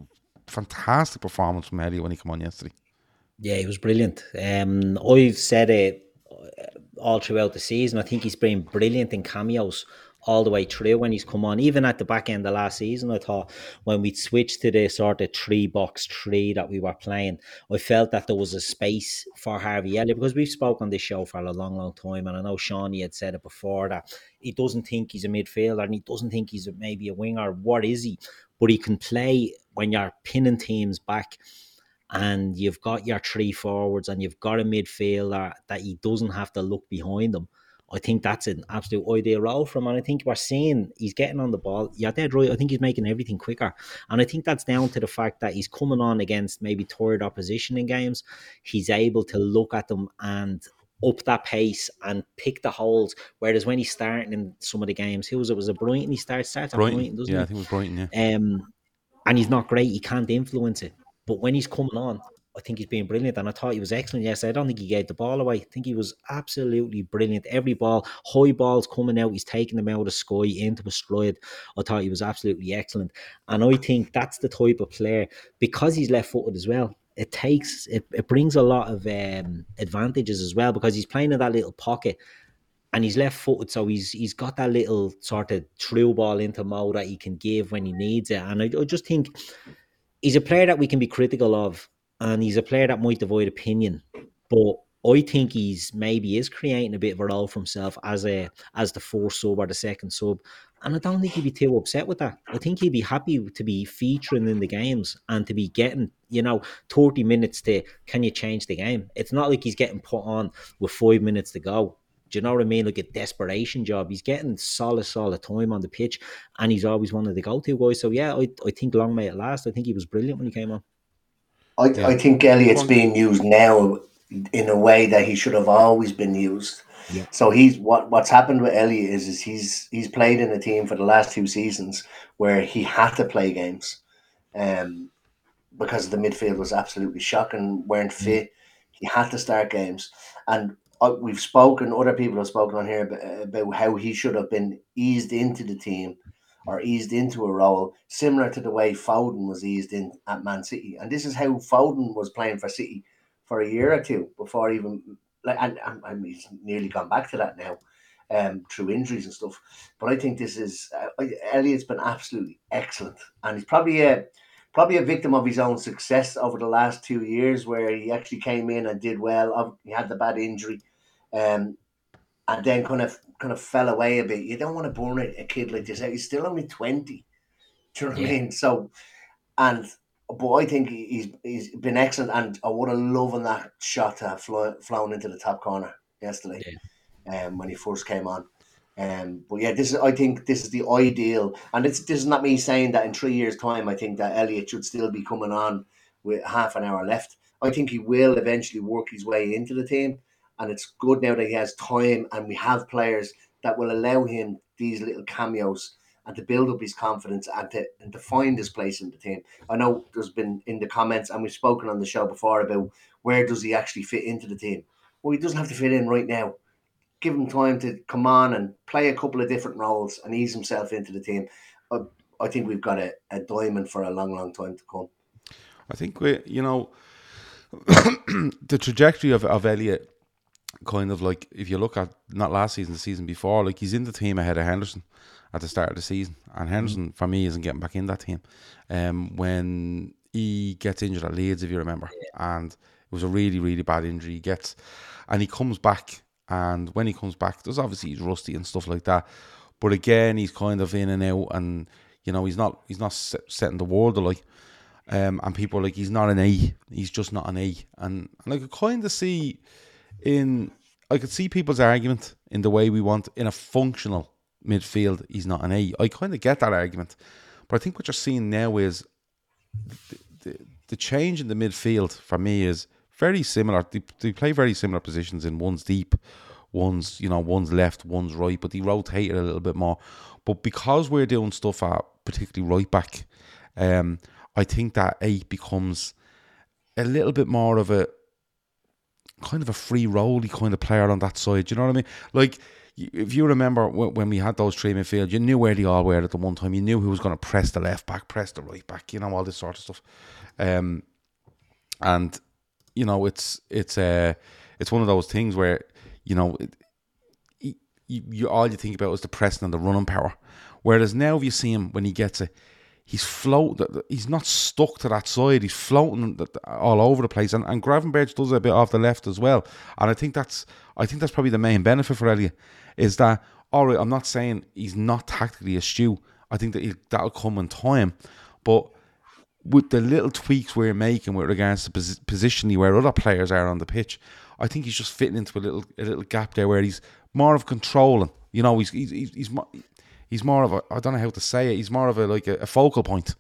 fantastic performance from Elliott when he came on yesterday. Yeah, he was brilliant. Um, I've said it all throughout the season. I think he's been brilliant in cameos all the way through when he's come on. Even at the back end of last season, I thought when we switched to the sort of three box three that we were playing, I felt that there was a space for Harvey Elliott because we've spoken on this show for a long, long time. And I know Shawnee had said it before that he doesn't think he's a midfielder and he doesn't think he's maybe a winger. What is he? But he can play when you're pinning teams back and you've got your three forwards and you've got a midfielder that he doesn't have to look behind them. I think that's an absolute ideal role for him. And I think we're seeing he's getting on the ball. Yeah, dead right. I think he's making everything quicker. And I think that's down to the fact that he's coming on against maybe tired opposition in games. He's able to look at them and up that pace and pick the holes. Whereas when he's starting in some of the games, who was it? Was it Brighton? He starts starts Brighton, Brighton, doesn't yeah, he? I think it was Brighton, yeah. Um, and he's not great. He can't influence it. But when he's coming on, I think he's been brilliant, and I thought he was excellent. Yes, I don't think he gave the ball away. I think he was absolutely brilliant. Every ball, high balls coming out, he's taking them out of the sky into a stride. I thought he was absolutely excellent, and I think that's the type of player because he's left-footed as well. It takes it, it brings a lot of um, advantages as well because he's playing in that little pocket and he's left footed, so he's he's got that little sort of through ball into Mo that he can give when he needs it. And I, I just think he's a player that we can be critical of, and he's a player that might divide opinion. But I think he's maybe is creating a bit of a role for himself as a as the fourth sub or the second sub. And I don't think he'd be too upset with that. I think he'd be happy to be featuring in the games and to be getting, you know, 30 minutes to can you change the game? It's not like he's getting put on with five minutes to go. Do you know what I mean? Like a desperation job. He's getting solid, solid time on the pitch, and he's always one of the go-to guys. So yeah, I, I think long may it last. I think he was brilliant when he came on. I, Yeah. I think Elliott's being used now in a way that he should have always been used. Yeah. So he's what what's happened with Elliott is is he's he's played in a team for the last two seasons where he had to play games, um, because the midfield was absolutely shocking, weren't fit. He had to start games, and uh, we've spoken. Other people have spoken on here about, about how he should have been eased into the team or eased into a role similar to the way Foden was eased in at Man City. And this is how Foden was playing for City for a year or two before even like and, and, and he's nearly gone back to that now. Um, through injuries and stuff, but I think this is uh, Elliott's been absolutely excellent, and he's probably a probably a victim of his own success over the last two years, where he actually came in and did well. He had the bad injury, um, and then kind of kind of fell away a bit. You don't want to burn a, a kid like this. out. He's still only twenty. Do you know what I mean? So, and but I think he- he's he's been excellent, and I would have loved that shot to have flo- flown into the top corner yesterday, um, when he first came on. Um, but yeah, this is I think this is the ideal, and it's this is not me saying that in three years' time I think that Elliott should still be coming on with half an hour left. I think he will eventually work his way into the team, and it's good now that he has time and we have players that will allow him these little cameos and to build up his confidence and to and to find his place in the team. I know there's been in the comments and we've spoken on the show before about where does he actually fit into the team. Well, he doesn't have to fit in right now. Give him time to come on and play a couple of different roles and ease himself into the team. I, I think we've got a, a diamond for a long, long time to come. I think we, you know, the trajectory of of Elliott, kind of like if you look at not last season, the season before, like he's in the team ahead of Henderson at the start of the season, and Henderson for me isn't getting back in that team. Um, when he gets injured at Leeds, if you remember, and it was a really really bad injury. He gets, and he comes back, and when he comes back, there's obviously he's rusty and stuff like that, but again he's kind of in and out, and you know he's not he's not setting the world alight. Um, and people are like he's not an A. He's just not an A. And, and I could kind of see in I could see people's argument in the way we want in a functional midfield. He's not an A. I kind of get that argument, but I think what you're seeing now is the, the, the change in the midfield for me is very similar. They, they play very similar positions in one's deep, one's you know one's left, one's right, but they rotate it a little bit more. But because we're doing stuff at particularly right back. Um, I think that eight becomes a little bit more of a kind of a free rolly kind of player on that side. Do you know what I mean? Like if you remember when we had those three midfield, you knew where they all were at the one time. You knew who was going to press the left back, press the right back, you know, all this sort of stuff. Um, and you know, it's it's uh, it's one of those things where you know, it, you, you all you think about is the pressing and the running power. Whereas now, if you see him when he gets it, he's float. He's not stuck to that side. He's floating all over the place. And, and Gravenberch does a bit off the left as well. And I think that's I think that's probably the main benefit for Elliott is that all right. I'm not saying he's not tactically astute. I think that he, that'll come in time, but with the little tweaks we're making with regards to pos- positioning where other players are on the pitch, I think he's just fitting into a little a little gap there where he's more of controlling. You know, he's he's he's, he's, he's more of a I don't know how to say it. He's more of a like a, a focal point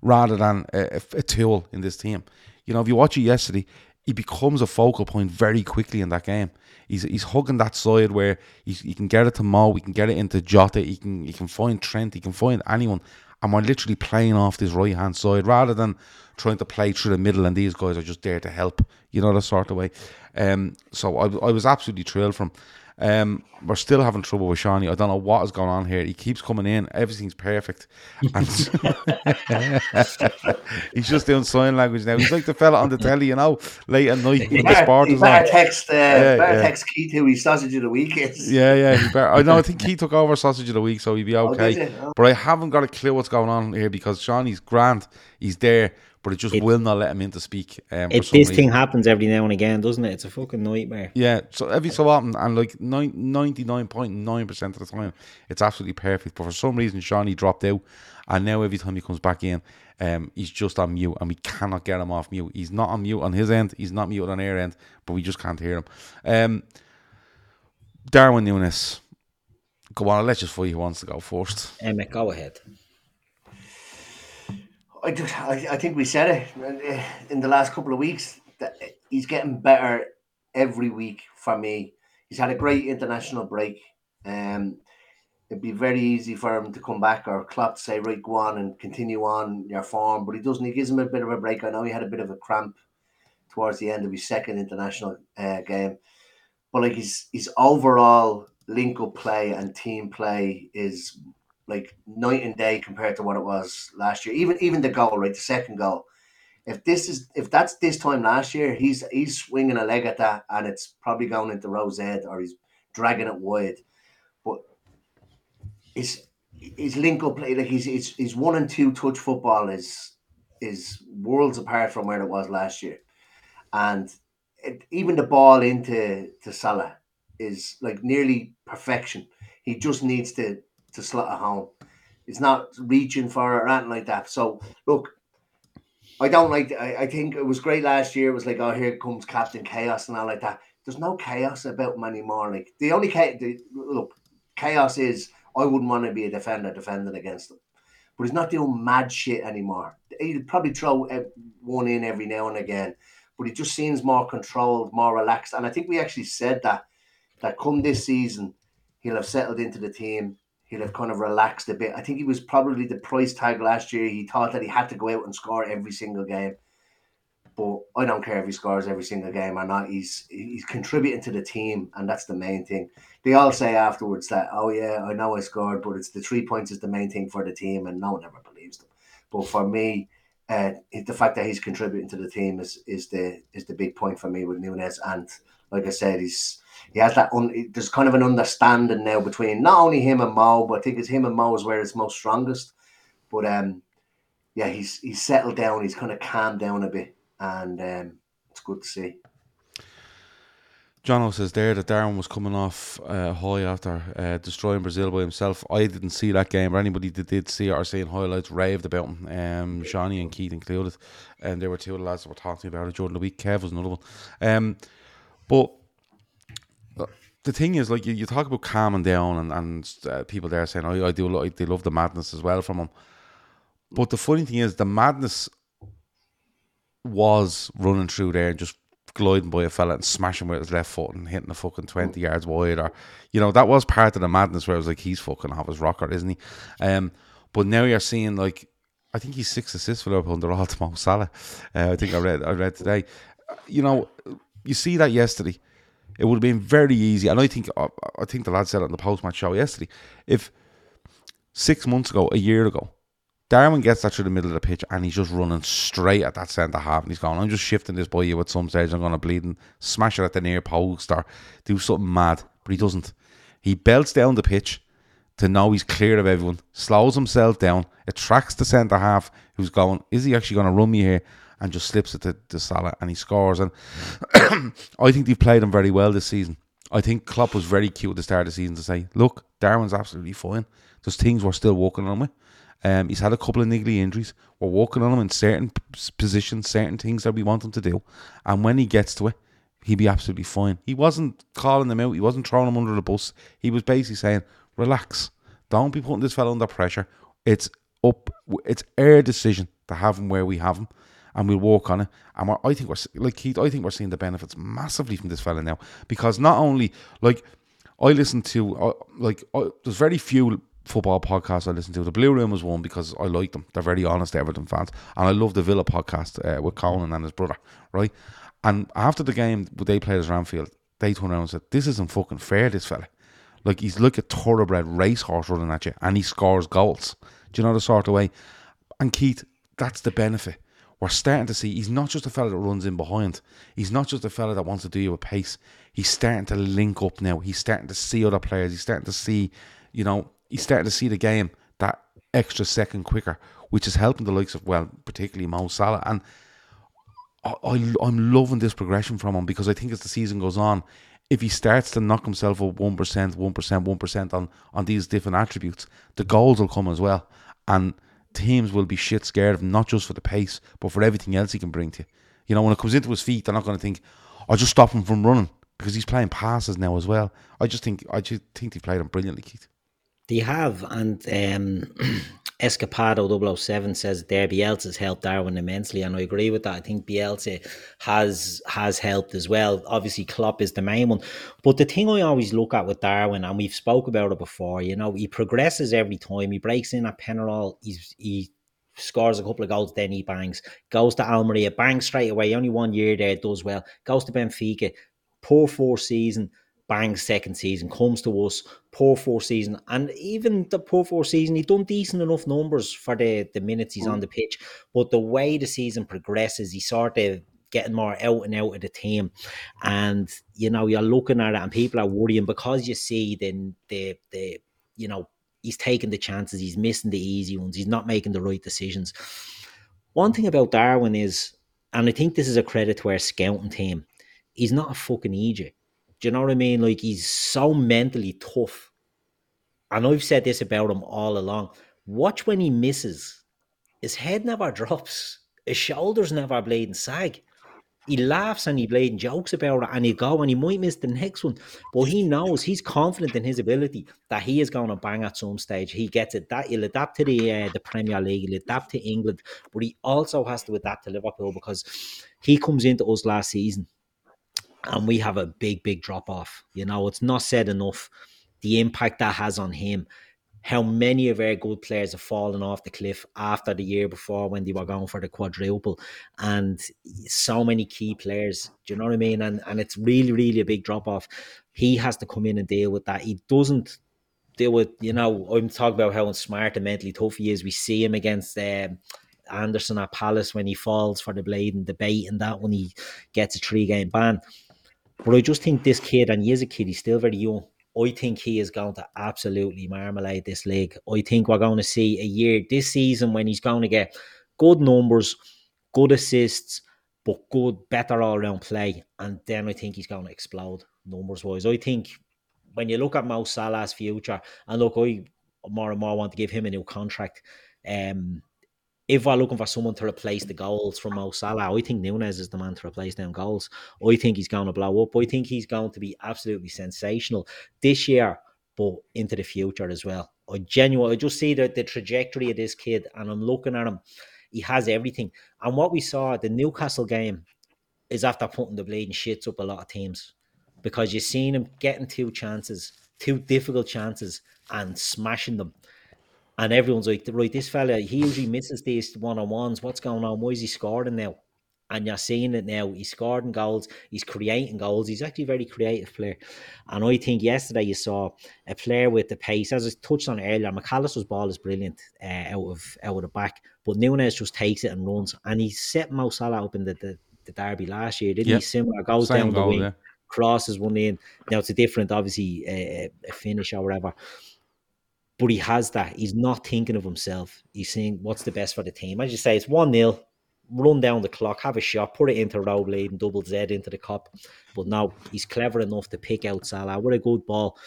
rather than a, a, tool in this team. You know, if you watch it yesterday, he becomes a focal point very quickly in that game. He's he's hugging that side where he can get it to Mo, he can get it into Jota, he can he can find Trent, he can find anyone, and we're literally playing off this right hand side rather than trying to play through the middle. And these guys are just there to help, you know, that sort of way. Um, so I, I was absolutely thrilled from. Um, we're still having trouble with Shawnee. I don't know what is going on here. He keeps coming in. Everything's perfect. And he's just doing sign language now. He's like the fella on the telly, you know, late at night when the sport is on. text, uh, yeah, better yeah. text Keith who his sausage of the week is. Yeah, yeah. Better, I know. I think he took over sausage of the week, so he'd be oh, okay. Oh, oh. But I haven't got a clue what's going on here because Shawnee's grand. He's there but it just it, will not let him in to speak. Um, it, this reason. thing happens every now and again, doesn't it? It's a fucking nightmare. Yeah, so every so often, and like ninety nine point nine percent of the time, it's absolutely perfect. But for some reason, Shawnee dropped out, and now every time he comes back in, um, he's just on mute, and we cannot get him off mute. He's not on mute on his end. He's not mute on our end, but we just can't hear him. Um, Darwin Núñez. Go on, let's just find who wants to go first. Emmett, go ahead. I, just, I, I think we said it in the last couple of weeks that he's getting better every week for me. He's had a great international break. Um, it'd be very easy for him to come back or Klopp to say, right, go on and continue on your form. But he doesn't. He gives him a bit of a break. I know he had a bit of a cramp towards the end of his second international uh, game. But like his his overall link up play and team play is like night and day compared to what it was last year. Even even the goal, right, the second goal. If this is if that's this time last year, he's he's swinging a leg at that, and it's probably going into Rose head or he's dragging it wide. But his his link up play, like his his, his one and two touch football is is worlds apart from where it was last year, and it, even the ball into to Salah is like nearly perfection. He just needs to to slot home. He's not reaching for it or anything like that. So look, I don't like. I, I think it was great last year. It was like, oh, here comes Captain Chaos and all like that. There's no chaos about him anymore. Like the only chaos, the, look, chaos is I wouldn't want to be a defender defending against him, but he's not doing mad shit anymore. He'd probably throw one in every now and again, but he just seems more controlled, more relaxed. And I think we actually said that that come this season, he'll have settled into the team he'll have kind of relaxed a bit. I think he was probably the price tag last year. He thought that he had to go out and score every single game. But I don't care if he scores every single game or not. He's he's contributing to the team, and that's the main thing. They all say afterwards that, oh yeah, I know I scored, but it's the three points is the main thing for the team, and no one ever believes them. But for me, uh, the fact that he's contributing to the team is is the is the big point for me with Núñez. And like I said, he's he has that. Un, there's kind of an understanding now between not only him and Mo, but I think it's him and Mo is where it's most strongest. But um, yeah, he's he's settled down. He's kind of calmed down a bit, and um, it's good to see. Jono says there that Darwin was coming off uh, high after uh, destroying Brazil by himself. I didn't see that game, or anybody that did see it or seeing highlights raved about him. Um, Shawnee and Keith included, and there were two of the lads that were talking about it during the week. Kev was another one. Um, but the thing is, like you, you talk about calming down, and and uh, people there saying, "Oh, I do, like, they love the madness as well from him." But the funny thing is, the madness was running through there and just gliding by a fella and smashing with his left foot and hitting the fucking twenty yards wide, or you know that was part of the madness where I was like, he's fucking off his rocker, isn't he? Um, But now you're seeing like I think he's six assists for Liverpool. They're all to Mo Salah. Uh, I think I read I read today. You know, you see that yesterday. It would have been very easy, and I think I think the lad said it on the post match show yesterday. If six months ago, a year ago, Darwin gets that through the middle of the pitch and he's just running straight at that centre half and he's going, I'm just shifting this boy you at some stage. I'm going to bleed and smash it at the near post or do something mad. But he doesn't. He belts down the pitch to know he's clear of everyone, slows himself down, attracts the centre half who's going, Is he actually going to run me here? And just slips it to, to Salah and he scores. And I think they've played him very well this season. I think Klopp was very cute at the start of the season to say, Look, Darwin's absolutely fine. There's things we're still working on him with. Um, he's had a couple of niggly injuries. We're working on him in certain positions, certain things that we want him to do. And when he gets to it, he'd be absolutely fine. He wasn't calling them out. He wasn't throwing them under the bus. He was basically saying, relax. Don't be putting this fellow under pressure. It's up. It's our decision to have him where we have him, and we'll work on it. And I think we're like Keith. I think we're seeing the benefits massively from this fella now because not only like I listen to uh, like uh, there's very few football podcasts I listen to. The Blue Room was one because I like them. They're very honest Everton fans, and I love the Villa podcast uh, with Conan and his brother, right? And after the game, they played at Anfield, they turned around and said, "This isn't fucking fair, this fella." Like he's like a thoroughbred racehorse running at you, and he scores goals. Do you know the sort of way? And Keith, that's the benefit. We're starting to see he's not just a fella that runs in behind. He's not just a fella that wants to do you a pace. He's starting to link up now. He's starting to see other players. He's starting to see, you know, he's starting to see the game that extra second quicker, which is helping the likes of well, particularly Mo Salah. And I, I I'm loving this progression from him because I think as the season goes on, if he starts to knock himself up one percent, one percent, one percent on on these different attributes, the goals will come as well, and teams will be shit scared of him, not just for the pace, but for everything else he can bring to you. You know, when it comes into his feet, they're not going to think, "I'll just stop him from running," because he's playing passes now as well. I just think I just think he played him brilliantly, Keith. They have, and um, Escapado 007 says there Bielsa's helped Darwin immensely, and I agree with that. I think Bielsa has has helped as well. Obviously, Klopp is the main one, but the thing I always look at with Darwin, and we've spoke about it before, you know, he progresses every time. He breaks in at Penarol, he's he scores a couple of goals, then he bangs. Goes to Almeria, bangs straight away. Only one year there, does well. Goes to Benfica, poor four season bang second season, comes to us, poor four season, and even the poor four season, he done decent enough numbers for the, the minutes he's mm. on the pitch. But the way the season progresses, he sort of getting more out and out of the team. And you know, you're looking at it and people are worrying because you see then the the you know, he's taking the chances, he's missing the easy ones, he's not making the right decisions. One thing about Darwin is, and I think this is a credit to our scouting team, he's not a fucking idiot do you know what I mean? Like he's so mentally tough. And I've said this about him all along. Watch when he misses. His head never drops. His shoulders never bleed and sag. He laughs and he bleed jokes about it and he go and he might miss the next one. But he knows he's confident in his ability that he is going to bang at some stage. He gets it. That he'll adapt to the uh, the Premier League, he'll adapt to England, but he also has to adapt to Liverpool because he comes into us last season and we have a big, big drop off. You know, it's not said enough the impact that has on him. How many of our good players have fallen off the cliff after the year before when they were going for the quadruple, and so many key players. Do you know what I mean? And and it's really, really a big drop off. He has to come in and deal with that. He doesn't deal with, you know, I'm talking about how smart and mentally tough he is. We see him against um, Andersen at Palace when he falls for the blade and debate and that when he gets a three game ban. But I just think this kid, and he is a kid, he's still very young. I think he is going to absolutely marmalade this league. I think we're going to see a year this season when he's going to get good numbers, good assists, but good, better all round play. And then I think he's going to explode numbers wise. I think when you look at Mo Salah's future, and look, I more and more want to give him a new contract. Um, if we're looking for someone to replace the goals from Mo Salah, I think Nunez is the man to replace them goals. I think he's going to blow up. I think he's going to be absolutely sensational this year, but into the future as well. I genuinely, I just see the, the trajectory of this kid, and I'm looking at him. He has everything. And what we saw at the Newcastle game is after putting the bleeding shits up a lot of teams because you've seen him getting two chances, two difficult chances, and smashing them And everyone's like, right, this fella, he usually misses these one on ones. What's going on? Why is he scoring now? And you're seeing it now. He's scoring goals. He's creating goals. He's actually a very creative player. And I think yesterday you saw a player with the pace, as I touched on earlier. McAllister's ball is brilliant uh, out of out of the back, but Nunez just takes it and runs. And he set Mo Salah up in the, the, the derby last year, didn't Yep. he? Similar goes Same down goal, the wing, yeah. crosses one in. Now it's a different, obviously, uh, finish or whatever but he has that. He's not thinking of himself. He's saying, what's the best for the team? As you say, it's 1 0, run down the clock, have a shot, put it into Rowblade and double Z into the cup. But now he's clever enough to pick out Salah with a good ball,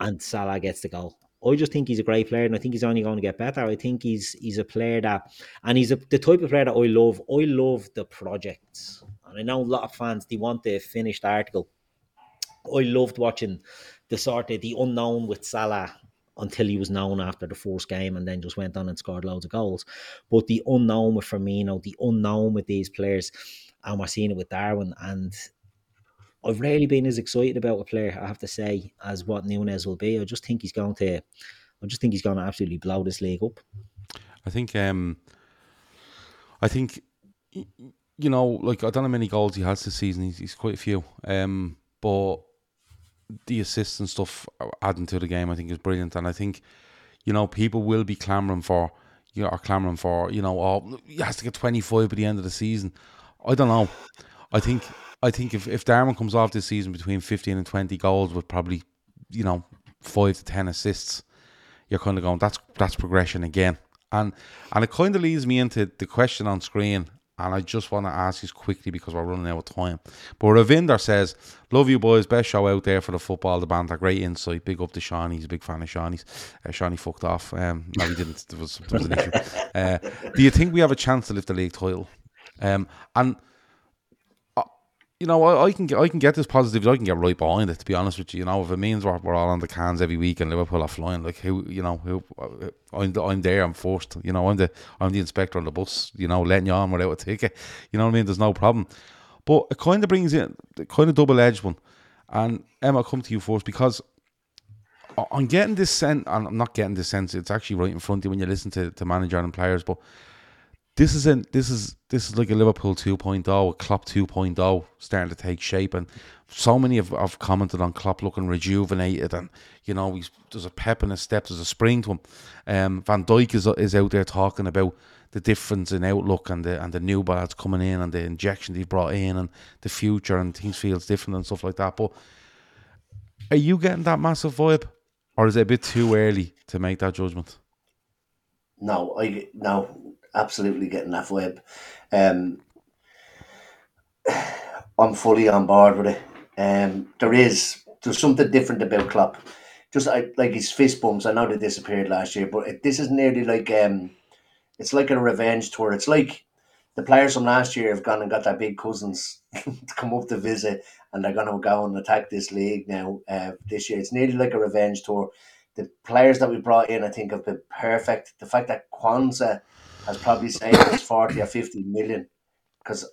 and Salah gets the goal. I just think he's a great player, and I think he's only going to get better. I think he's he's a player that, and he's a, the type of player that I love. I love the projects, and I know a lot of fans they want the finished article. I loved watching the sort of the unknown with Salah until he was known after the first game and then just went on and scored loads of goals. But the unknown with Firmino, the unknown with these players, and we're seeing it with Darwin. And I've rarely been as excited about a player, I have to say, as what Nunez will be. I just think he's going to I just think he's going to absolutely blow this league up. I think um I think you know, like I don't know how many goals he has this season. He's, he's quite a few. Um, but the assists and stuff adding to the game, I think, is brilliant. And I think, you know, people will be clamoring for, you know, are clamoring for, you know, oh, he has to get twenty five by the end of the season. I don't know. I think, I think if if Darwin comes off this season between fifteen and twenty goals with probably, you know, five to ten assists, you're kind of going, that's that's progression again. And and it kind of leads me into the question on screen. And I just want to ask you quickly because we're running out of time. But Ravinder says, Love you boys, best show out there for the football, the banter, great insight. Big up to Shawnee, he's a big fan of Shawnee's. Uh, Shawnee fucked off. Um, no, he didn't. There was, there was an issue. Uh, do you think we have a chance to lift the league title? Um, and you know, I, I can get I can get this positive. I can get right behind it. To be honest with you, you know, if it means we're, we're all on the cans every week and Liverpool are flying, like who, you know, who uh, I'm I'm there. I'm forced. You know, I'm the I'm the inspector on the bus. You know, letting you on without a ticket. You know what I mean? There's no problem. But it kind of brings in kind of double edged one. And Emma, I'll come to you first because I'm getting this sense, and I'm not getting this sense. It's actually right in front of you when you listen to, to manager and players, but this is an this is this is like a Liverpool 2.0, a Klopp 2.0 starting to take shape, and so many have, have commented on Klopp looking rejuvenated, and you know he's there's a pep in his step, there's a spring to him. Um, Van Dijk is is out there talking about the difference in outlook and the and the new lads coming in and the injection he brought in and the future and things feels different and stuff like that. But are you getting that massive vibe, or is it a bit too early to make that judgment? No, I no, absolutely getting that vibe. Um, I'm fully on board with it. Um, there is there's something different about Klopp. Just I, like his fist bumps. I know they disappeared last year, but it, this is nearly like um, it's like a revenge tour. It's like the players from last year have gone and got their big cousins to come up to visit, and they're going to go and attack this league now. Uh, this year, it's nearly like a revenge tour. The players that we brought in, I think, have been perfect. The fact that Quansah has probably saved us forty or fifty million, because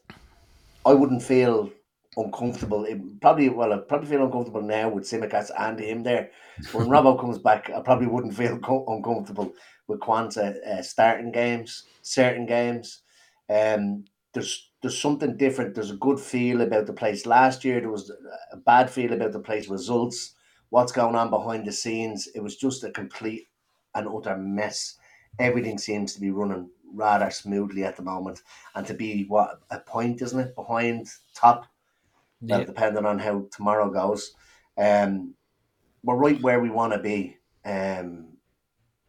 I wouldn't feel uncomfortable. It probably well, I probably feel uncomfortable now with Tsimikas and him there. When Robbo comes back, I probably wouldn't feel co- uncomfortable with Quansah uh, starting games, certain games. Um, there's there's something different. There's a good feel about the place. Last year there was a bad feel about the place. Results, what's going on behind the scenes. It was just a complete and utter mess. Everything seems to be running rather smoothly at the moment, and to be what a point, isn't it, behind top? Well, Yeah. depending on how tomorrow goes, um, we're right where we want to be. Um,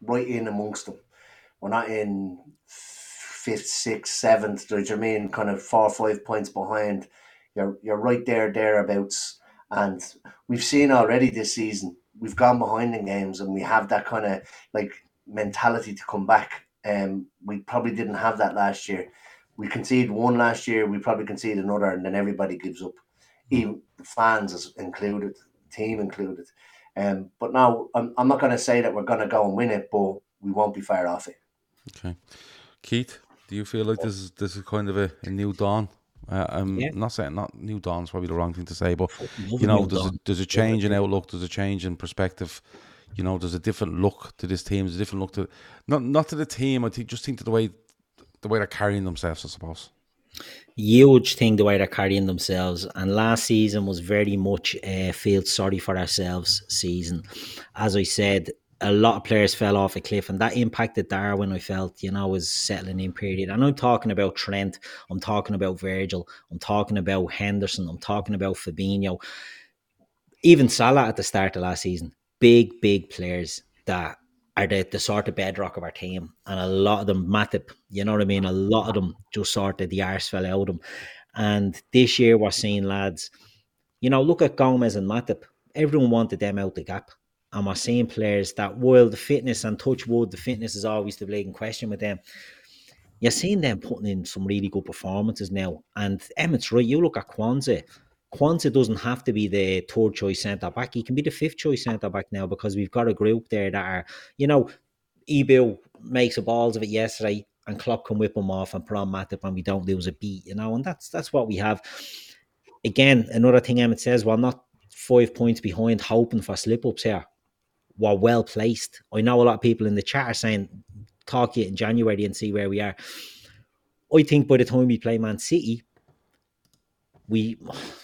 right in amongst them. We're not in fifth, sixth, seventh. Do you know I mean? Kind of four or five points behind. You're you're right there, thereabouts. And we've seen already this season. We've gone behind in games, and we have that kind of like mentality to come back. Um, we probably didn't have that last year. We conceded one last year. We probably conceded another, and then everybody gives up, even fans is included, team included. Um, but now I'm, I'm not going to say that we're going to go and win it, but we won't be far off it. Okay, Keith, do you feel like this is this is kind of a, a new dawn? Uh, I'm Yeah. not saying not new dawn's probably the wrong thing to say, but you know, there's a, there's a change in outlook, there's a change in perspective. You know, there's a different look to this team. There's a different look to not not to the team. I think just think to the way the way they're carrying themselves. I suppose. huge thing the way they're carrying themselves. And last season was very much a feel sorry for ourselves season. As I said, a lot of players fell off a cliff, and that impacted Darwin. I felt, you know, was settling in period. And I'm talking about Trent. I'm talking about Virgil. I'm talking about Henderson. I'm talking about Fabinho. Even Salah at the start of last season. Big, big players that are the, the sort of bedrock of our team. And a lot of them, Matip, you know what I mean? A lot of them just sort of the arse fell out of them. And this year we're seeing lads, you know, look at Gomez and Matip. Everyone wanted them out the gap. And we're seeing players that while the fitness and touch wood, the fitness is always the big question with them. You're seeing them putting in some really good performances now. And Emmett's right. You look at Quansah. Quansah doesn't have to be the third choice centre back. He can be the fifth choice centre back now because we've got a group there that are, you know, Ebil makes a balls of it yesterday and Klopp can whip him off and put on Matip and we don't lose a beat, you know, and that's that's what we have. Again, another thing Emmett says, well, not five points behind, hoping for slip ups here. We're well placed. I know a lot of people in the chat are saying, talk you in January and see where we are. I think by the time we play Man City, we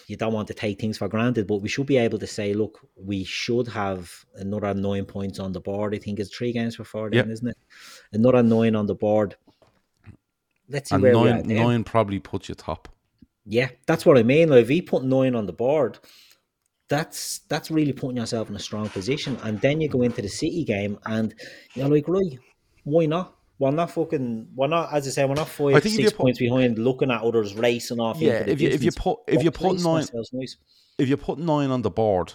you don't want to take things for granted, but we should be able to say, look, we should have another nine points on the board. I think it's three games before then, Yep. isn't it? Another nine on the board. Let's see And where nine, nine probably puts you top. Yeah, that's what I mean. Like, if you put nine on the board, that's that's really putting yourself in a strong position. And then you go into the City game, and you're like, right, why not? We're not fucking. We're not, as I say, we're not five, I think if you six put- points behind, looking at others racing off. Yeah, if you if you put if you put nine nice. if you put nine on the board,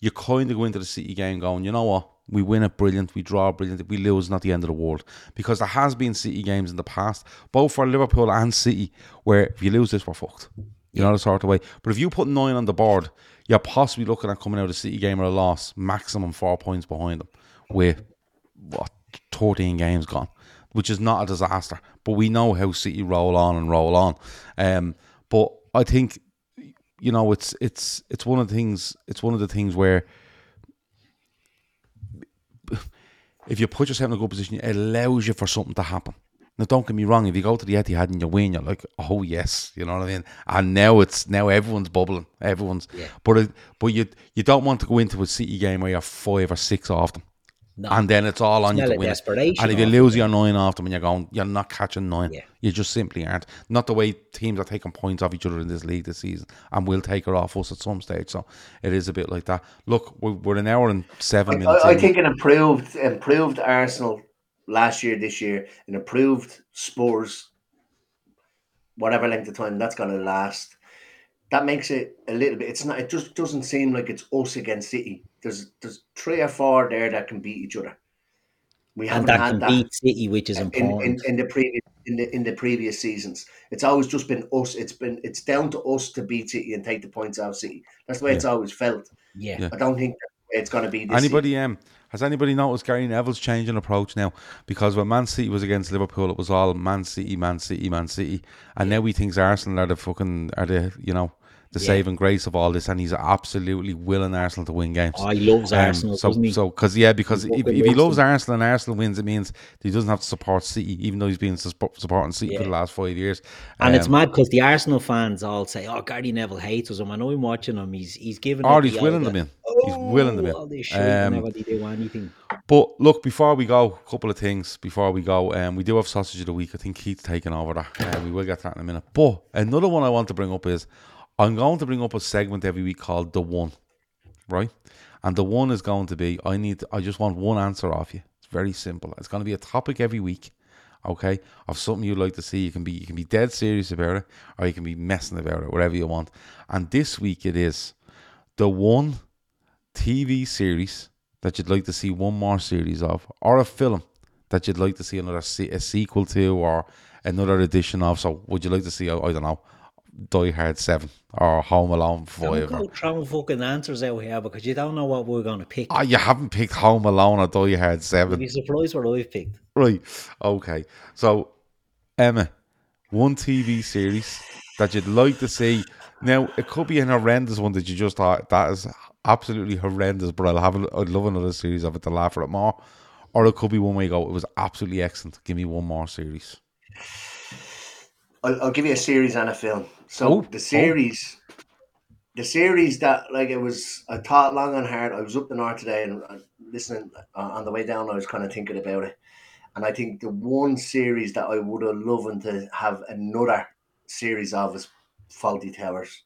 you kind of go into the City game going, you know what? We win it brilliant, we draw brilliant. If we lose, not the end of the world. Because there has been City games in the past, both for Liverpool and City, where if you lose this, we're fucked. You know the sort of way. But if you put nine on the board, you're possibly looking at coming out of the City game with a loss, maximum four points behind them, with what thirteen games gone, which is not a disaster. But we know how City roll on and roll on. Um, but I think you know it's it's it's one of the things it's one of the things where if you put yourself in a good position it allows you for something to happen now don't get me wrong if you go to the Etihad and you win you're like oh yes you know what I mean and now it's now everyone's bubbling everyone's Yeah. but it, but you you don't want to go into a City game where you're five or six off them No. and then it's all on you Smell to of win it. desperation and if you lose your nine off them and you're going you're not catching nine Yeah. you just simply aren't. Not the way teams are taking points off each other in this league this season, and we'll take it off us at some stage. So it is a bit like that. Look, we're, we're an hour and seven minutes. I, I think an improved improved Arsenal last year, this year, an improved Spurs, whatever length of time that's going to last. That makes it a little bit. It's not. It just doesn't seem like it's us against City. There's there's three or four there that can beat each other. We and haven't that had can that beat City, which is in, important. in, in the previous in the in the previous seasons. It's always just been us. It's been it's down to us to beat City and take the points out of City. That's the way it's always felt. yeah. Yeah. I don't think that's the way it's going to be this Anybody um has anybody noticed Gary Neville's changing approach now? Because when Man City was against Liverpool, it was all Man City, Man City, Man City, and now he thinks Arsenal are the fucking are the you know the Yeah. saving grace of all this, and he's absolutely willing Arsenal to win games. Oh, he loves Um, Arsenal, so, doesn't he? so because yeah, because if, if he loves them. Arsenal and Arsenal wins, it means he doesn't have to support City, even though he's been supporting City for the last five years. And it's Um, mad because the Arsenal fans all say, "Oh, Gary Neville hates us." And when I'm watching him, he's he's giving. Or he's willing them in. Oh, He's willing them in. shit Um, whenever they do anything. But look, before we go, a couple of things before we go. Um, we do have sausage of the week. I think Keith's taking over that. Um, we will get to that in a minute. But another one I want to bring up is I'm going to bring up a segment every week called the one, right? And the one is going to be I need. I just want one answer off you. It's very simple. It's going to be a topic every week. Okay, of something you'd like to see. You can be you can be dead serious about it, or you can be messing about it, whatever you want. And this week it is the one TV series that you'd like to see one more series of, or a film that you'd like to see another se- a sequel to, or another edition of. So, would you like to see? I I don't know, Die Hard Seven or Home Alone Don't Five? go Or, throwing fucking answers out here because you don't know what we're going to pick. oh, you haven't picked Home Alone or Die Hard You'd Seven, be surprised what I've picked. right? Okay, so Emma, one TV series that you'd like to see. Now, it could be an horrendous one that you just thought that is absolutely horrendous, but I'll have, a, I'd love another series of it to laugh at it more. Or it could be one where you go, it was absolutely excellent. Give me one more series. I'll, I'll give you a series and a film. So Oh, the series, the series that like it was, I thought long and hard. I was up the north today and uh, listening uh, on the way down. I was kind of thinking about it, and I think the one series that I would have loved to have another series of is Fawlty Towers.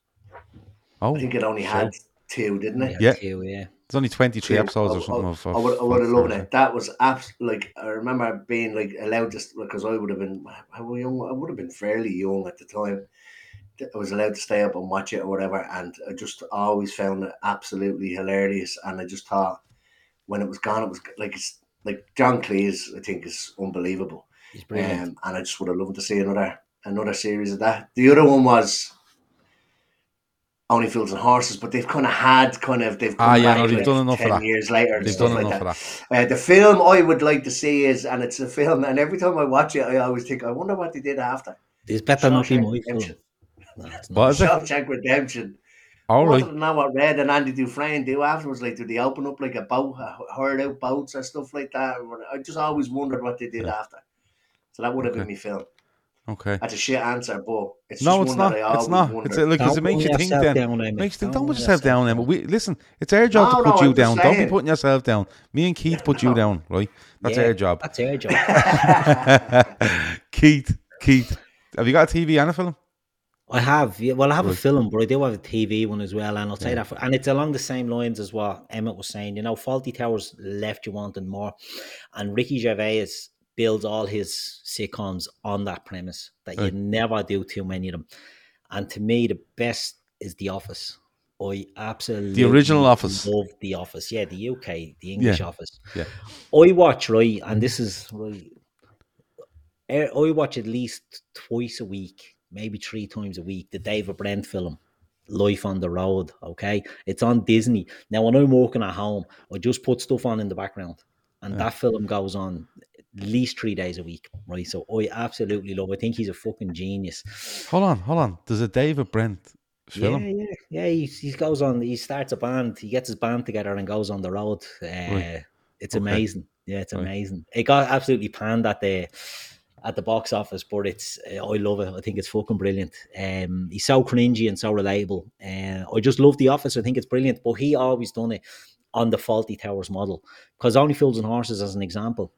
Oh, I think it only had two, didn't it? Yeah. too, yeah. It's only 23 Two. episodes or something. I, of, I would, I would have loved it. That was abs- like I remember being like allowed just because I would have been how young I would have been fairly young at the time. I was allowed to stay up and watch it or whatever, and I just always found it absolutely hilarious. And I just thought when it was gone, it was like it's like John Cleese. I think is unbelievable. He's brilliant. Um, and I just would have loved to see another another series of that. The other one was Only Fools and Horses, but they've kind of had kind of they've come Ah, yeah, no, they've like done enough ten that. years later. They've done like enough that. of that. Uh, the film I would like to see is, and it's a film, and every time I watch it, I always think, I wonder what they did after. It's better not be my film. No, it's not. What is it? Shawshank Redemption. Oh, All I right. wanted to know what Red and Andy Dufresne do afterwards. Like, do they open up like a boat, herd out boats and stuff like that? I just always wondered what they did Yeah. after. So that would have Okay. been my film. Okay. That's a shit answer, but it's No, just it's one not. that I It's always not. wondered. It's like because it Don't makes you think then. down, Amy. Makes you think, Don't don't put put yourself down, yourself Emma. We listen. It's our job No, to no, put you I'm just down. Don't be putting yourself down. Me and Keith put you down, right? That's Yeah, our job. That's our job. Keith, Keith, have you got a TV and a film? I have, yeah. Well, I have a film, but I do have a TV one as well, and I'll say Yeah. that. For, and it's along the same lines as what Emmett was saying. You know, Fawlty Towers left you wanting more, and Ricky Gervais builds all his sitcoms on that premise that Right. you never do too many of them. And to me, the best is The Office. I absolutely the original Office. love The Office. Yeah, the UK, the English Yeah. Office. Yeah. I watch right, and this is right. I watch at least twice a week, maybe three times a week, the David Brent film, Life on the Road. Okay, it's on Disney. Now, when I'm working at home, I just put stuff on in the background, and Yeah. that film goes on at least three days a week. Right, so I absolutely love. I think he's a fucking genius. Hold on, hold on. There's a David Brent film. Yeah, yeah, yeah. He, he goes on. He starts a band. He gets his band together and goes on the road. Uh, Right. It's Okay. amazing. Yeah, it's Right. amazing. It got absolutely panned at the at the box office, but it's uh, I love it. I think it's fucking brilliant. Um, he's so cringy and so relatable. Uh, I just love The Office. I think it's brilliant. But he always done it on the Fawlty Towers model because Only Fools and Horses, as an example,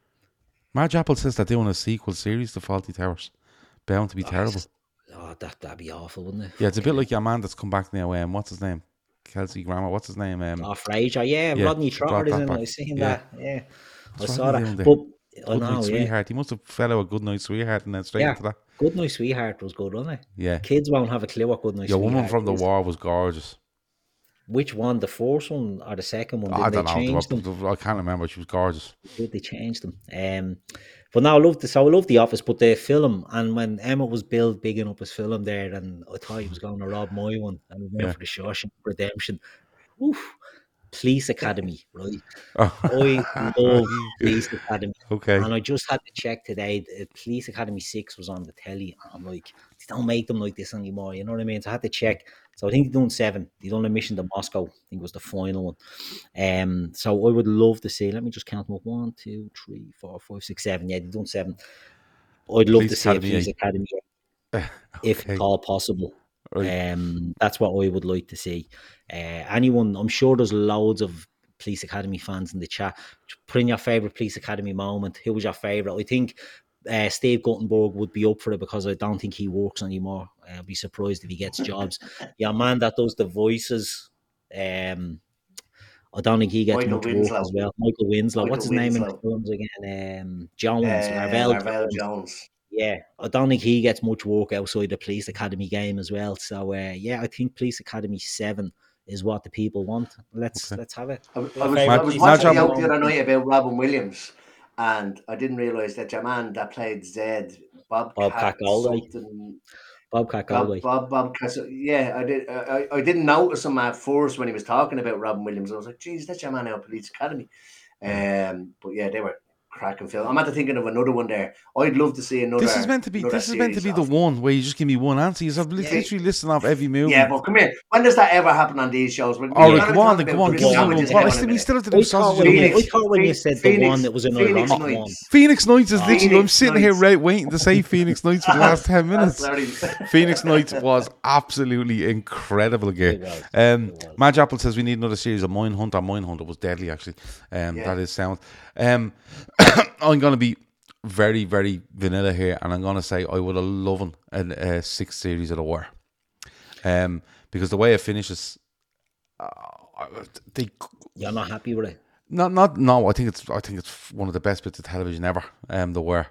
Marge Apple says that they're doing a sequel series to Fawlty Towers. Bound to be terrible. oh, that that'd be awful, wouldn't it? Yeah, it's a bit like your man that's come back now. Um, what's his name? Kelsey Grammer. What's his name? Um, Oh, Frasier, yeah, Yeah, Rodney Trotter, it? back. I seen Yeah. that. Yeah, I saw that. But Good know, Night yeah. Sweetheart. He must have fell out a Good Night Sweetheart and then straight Yeah. into that. Good Night Sweetheart was good, wasn't it? Yeah. Kids won't have a clue what Good Night Your Sweetheart woman from the is. war was gorgeous. Which one, the first one or the second one? Did I they don't know. change them? I can't remember. She was gorgeous. Did they change them? Um, but now I love this. So I love The Office, but the film and when Emma was Bill bigging up his film there, and I thought he was going to rob my one, and we went Yeah. for the Shawshank Redemption. Oof. Police Academy, right? Oh. I love Police Academy. okay. And I just had to check today. The Police Academy Six was on the telly. and I'm like, they don't make them like this anymore. You know what I mean? So I had to check. So I think they're doing seven. They done a mission to Moscow. I think was the final one. Um, so I would love to see. Let me just count them up. One, two, three, four, five, six, seven. Yeah, they've done seven. I'd love Police to see Academy a Police. Academy, if Okay. at all possible. Right. Um, that's what I would like to see. Uh, anyone, I'm sure there's loads of Police Academy fans in the chat. Put in your favorite Police Academy moment. Who was your favorite? I think uh, Steve Guttenberg would be up for it because I don't think he works anymore. I'd be surprised if he gets jobs. yeah, man, that does the voices. Um, I don't think he gets Michael much Winslow. as well. Michael Winslow. Michael What's his name in the films again? Um, Jones. Uh, Larvell Larvell Jones. Jones. Yeah, I don't think he gets much work outside the Police Academy game as well. So uh, yeah, I think Police Academy Seven is what the people want. Let's Okay. let's have it. I, I was, Your I favourite was watching the out the other night about Robin Williams, and I didn't realize that your man that played Zed, Bob, Bob Cat Cacolday. Bobcat Bob, Galway. Bob, Bob, Cas- yeah, I did. I, I- I didn't notice him at first when he was talking about Robin Williams. I was like, "Geez, that's your man out of Police Academy." Um, but yeah, they were cracking film. I'm after thinking of another one there. I'd love to see another. This is meant to be. This is meant to be the of- one where you just give me one answer. You've literally listing off every movie. Yeah, but come here. When does that ever happen on these shows? We're- All we're right, gonna go on, then, about go on. Give us sandwiches one. Well, still, we still have to do I sausage thought of the when you- week. I thought when you said the one that was another Phoenix long one. Nights. Phoenix Nights is literally. I'm Phoenix sitting here right, waiting to say Phoenix Nights for the last ten minutes. Phoenix Nights was absolutely incredible again. It Um. Madge Apple says we need another series of Mindhunter. Mindhunter was deadly, actually. Um, Yeah. That is sound. Um, I'm going to be very, very vanilla here, and I'm going to say I would have loved a, a sixth series of The Wire. Um, because the way it finishes, uh, they You're not happy with it. not not no. I think it's I think it's one of the best bits of television ever. Um, the Wire.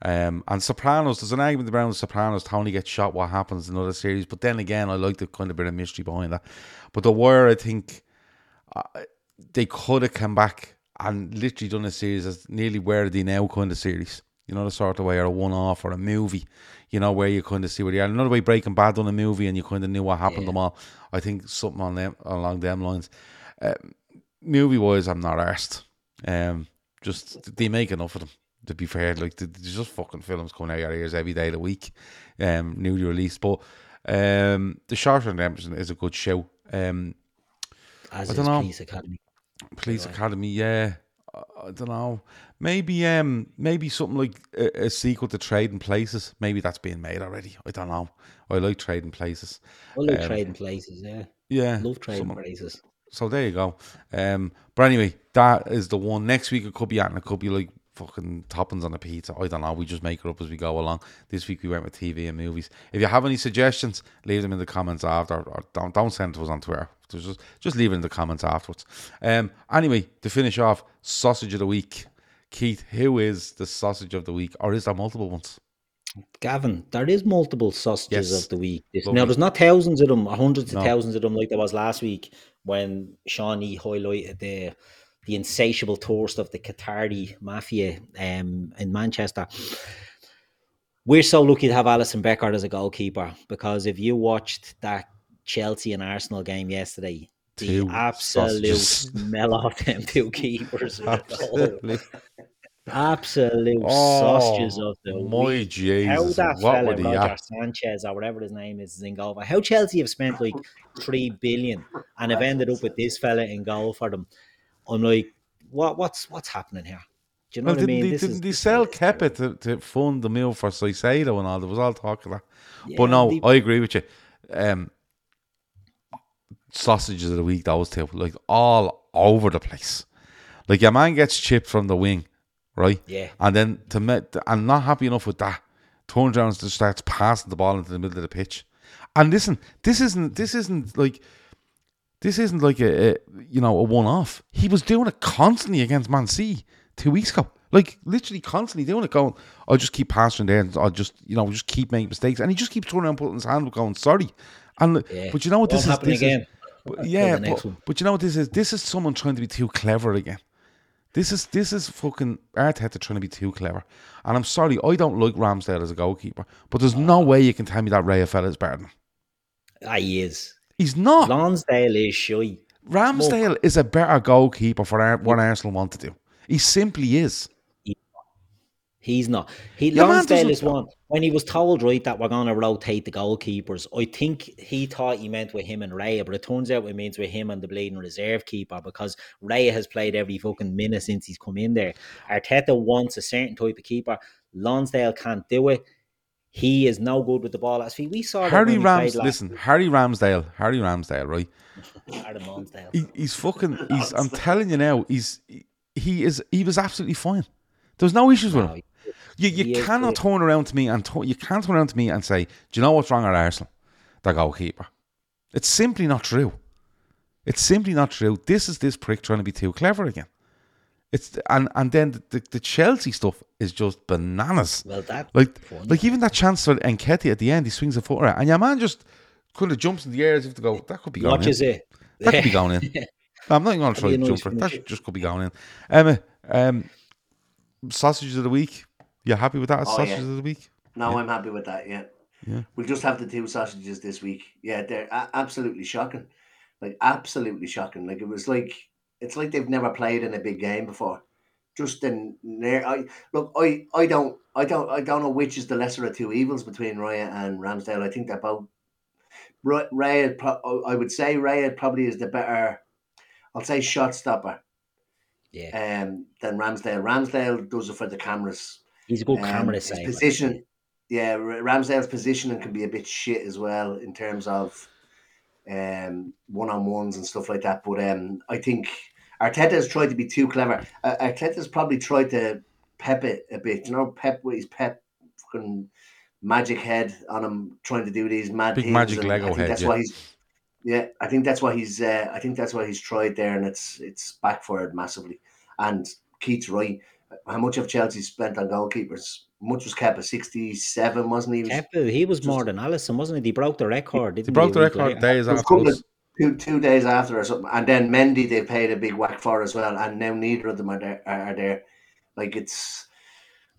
Um, and Sopranos, there's an argument around Sopranos. Tony gets shot. What happens in other series? But then again, I like the kind of bit of mystery behind that. But the Wire, I think uh, they could have come back and literally done a series as nearly where they now kind of series. You know, the sort of way, or a one off or a movie, you know, where you kind of see where they are. Another way Breaking Bad done a movie and you kind of knew what happened to them all. I think something on them along them lines. movie wise, I'm not arsed. Um, just they make enough of them. To be fair, like th- there's just fucking films coming out of our ears every day of the week, um, newly released. But um, the Short Redemption is a good show. Um, As I is dunno. Police Academy. Police Academy, yeah. I, I don't know. Maybe um maybe something like a, a sequel to Trading Places. Maybe that's being made already. I don't know. I like Trading Places. I like Um, trading places, yeah. Yeah, Love trading something- places. So there you go. Um, but anyway, that is the one. Next week it could be at, and it could be like fucking toppings on a pizza. I don't know. We just make it up as we go along. This week we went with TV and movies. If you have any suggestions, leave them in the comments after, or don't don't send to us on Twitter. Just just leave it in the comments afterwards. Um, anyway, to finish off, sausage of the week. Keith, who is the sausage of the week, or is there multiple ones? Gavin, there is multiple sausages Yes. of the week. Lovely. now, there's not thousands of them, hundreds No. of thousands of them like there was last week when Shawnee highlighted the the insatiable thirst of the Qatardi mafia um, in Manchester. We're so lucky to have Alisson Becker as a goalkeeper because if you watched that Chelsea and Arsenal game yesterday, the Two absolute sausages. smell of them two keepers. with the goal. Absolutely. Absolute Oh, sausages of the my week. Jesus, How that what fella Roger at? Sanchez or whatever his name is is in goal. How Chelsea have spent like three billion and have ended up with this fella in goal for them. I'm like, what what's what's happening here? Do you know Well, what I mean? they, This didn't is- they sell Kepa to, to fund the move for Caicedo and all? There was all talk of that. Yeah, but no, they- I agree with you. Um, sausages of the week, those two, like all over the place. Like your man gets chipped from the wing, right? Yeah. And then to me, I'm not happy enough with that. Turns around and starts passing the ball into the middle of the pitch. And listen, this isn't this isn't like this isn't like a, a you know a one off. He was doing it constantly against Man City two weeks ago. Like literally constantly doing it, going, I'll just keep passing there and I'll just you know just keep making mistakes. And he just keeps turning around putting his hand up going, sorry. And Yeah. but you know what Won't this is this again. is but- yeah, but, but you know what this is? This is someone trying to be too clever again. This is this is fucking Arteta trying to be too clever. And I'm sorry, I don't like Ramsdale as a goalkeeper, but there's no way you can tell me that Ray fella is better than him. Ah, he is. He's not. Lonsdale is shy. Ramsdale is a better goalkeeper for Ar- what Arsenal want to do. He simply is. He's not. He Lonsdale is one. When he was told right that we're going to rotate the goalkeepers, I think he thought he meant with him and Raya, but it turns out it means with him and the bleeding reserve keeper because Raya has played every fucking minute since he's come in there. Arteta wants a certain type of keeper. Lonsdale can't do it. He is no good with the ball. As we saw Harry Rams, listen, Harry Ramsdale, Harry Ramsdale, right? Lonsdale. He, he's fucking. He's. I'm telling you now. He's. He is. He was absolutely fine. There's no issues with No, him. You, you cannot turn around to me and you can't turn around to me and say, "Do you know what's wrong at Arsenal? The goalkeeper." It's simply not true. It's simply not true. This is this prick trying to be too clever again. It's and and then the, the, the Chelsea stuff is just bananas. Well, that Like, funny. like even that chance for Nketiah at the end, he swings a foot around, and your man just kind of jumps in the air as if to go. That could be going watches in. it. That could be going in. I'm not even going to try to jump for it. That just could be going in. Emma, um, sausages of the week. You happy with that? Oh, sausages yeah. of the week. No, I'm happy with that. Yeah. Yeah. We'll just have the two sausages this week. Yeah, they're a- absolutely shocking. Like absolutely shocking. Like it was like it's like they've never played in a big game before. just in there. I look, I, I don't, I don't, I don't know which is the lesser of two evils between Raya and Ramsdale. I think they're both. Ra- Raya, pro- I would say Raya probably is the better. I'll say shot stopper. Yeah, Um, than Ramsdale. Ramsdale does it for the cameras. He's a good Um, camera his saver. position, yeah, R- Ramsdale's positioning can be a bit shit as well in terms of um one on ones and stuff like that. But um, I think Arteta's tried to be too clever. Uh, Arteta's probably tried to pep it a bit. You know, pep with his pep fucking magic head on him, trying to do these mad Big things. magic and Lego I think head, That's yeah. why he's. Yeah, I think that's why he's. Uh, I think that's why he's tried there, and it's it's backfired massively. And Keith's right. How much have Chelsea spent on goalkeepers? Much was kept at sixty-seven, wasn't he? He was- Kepa, he was more than Alisson, wasn't he? He broke the record. Didn't He broke the record later? days It was a after couple us. of- two two days after or something, and then Mendy they paid a big whack for as well, and now neither of them are there. Are there. Like it's,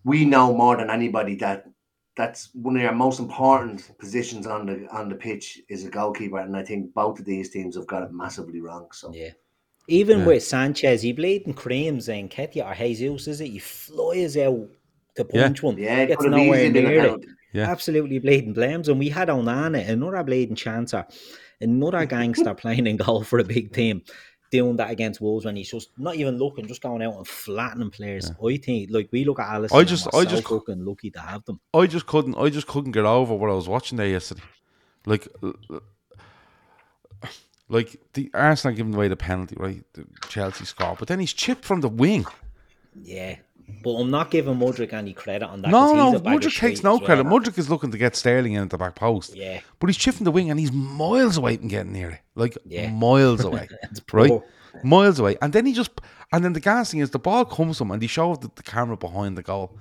we know more than anybody that that's one of your most important positions on the on the pitch is a goalkeeper, and I think both of these teams have got it massively wrong. So Yeah. Even Yeah. with Sanchez, he played in creams and Ketia or Jesus, is it? He flies out to Yeah. punch one. yeah, it gets could have nowhere easily been a near it. penalty. Yeah. Absolutely bleeding blames. And we had Onana, another bleeding chancer, another gangster playing in goal for a big team, doing that against Wolves when he's just not even looking, just going out and flattening players. I think, like, we look at Alice. I just- I just- fucking lucky to have them. I just couldn't. I just couldn't get over what I was watching there yesterday. Like, l- l- like the Arsenal giving away the penalty, right? The Chelsea score, but then he's chipped from the wing. Yeah. But I'm not giving Mudryk any credit on that. No, no, Mudryk takes no as well. credit. Mudryk is looking to get Sterling in at the back post. Yeah. But he's chipping the wing and he's miles away from getting near it. Like Yeah. miles away. Right? Miles away. And then he just and then the gas thing is the ball comes to him and he shows the, the camera behind the goal.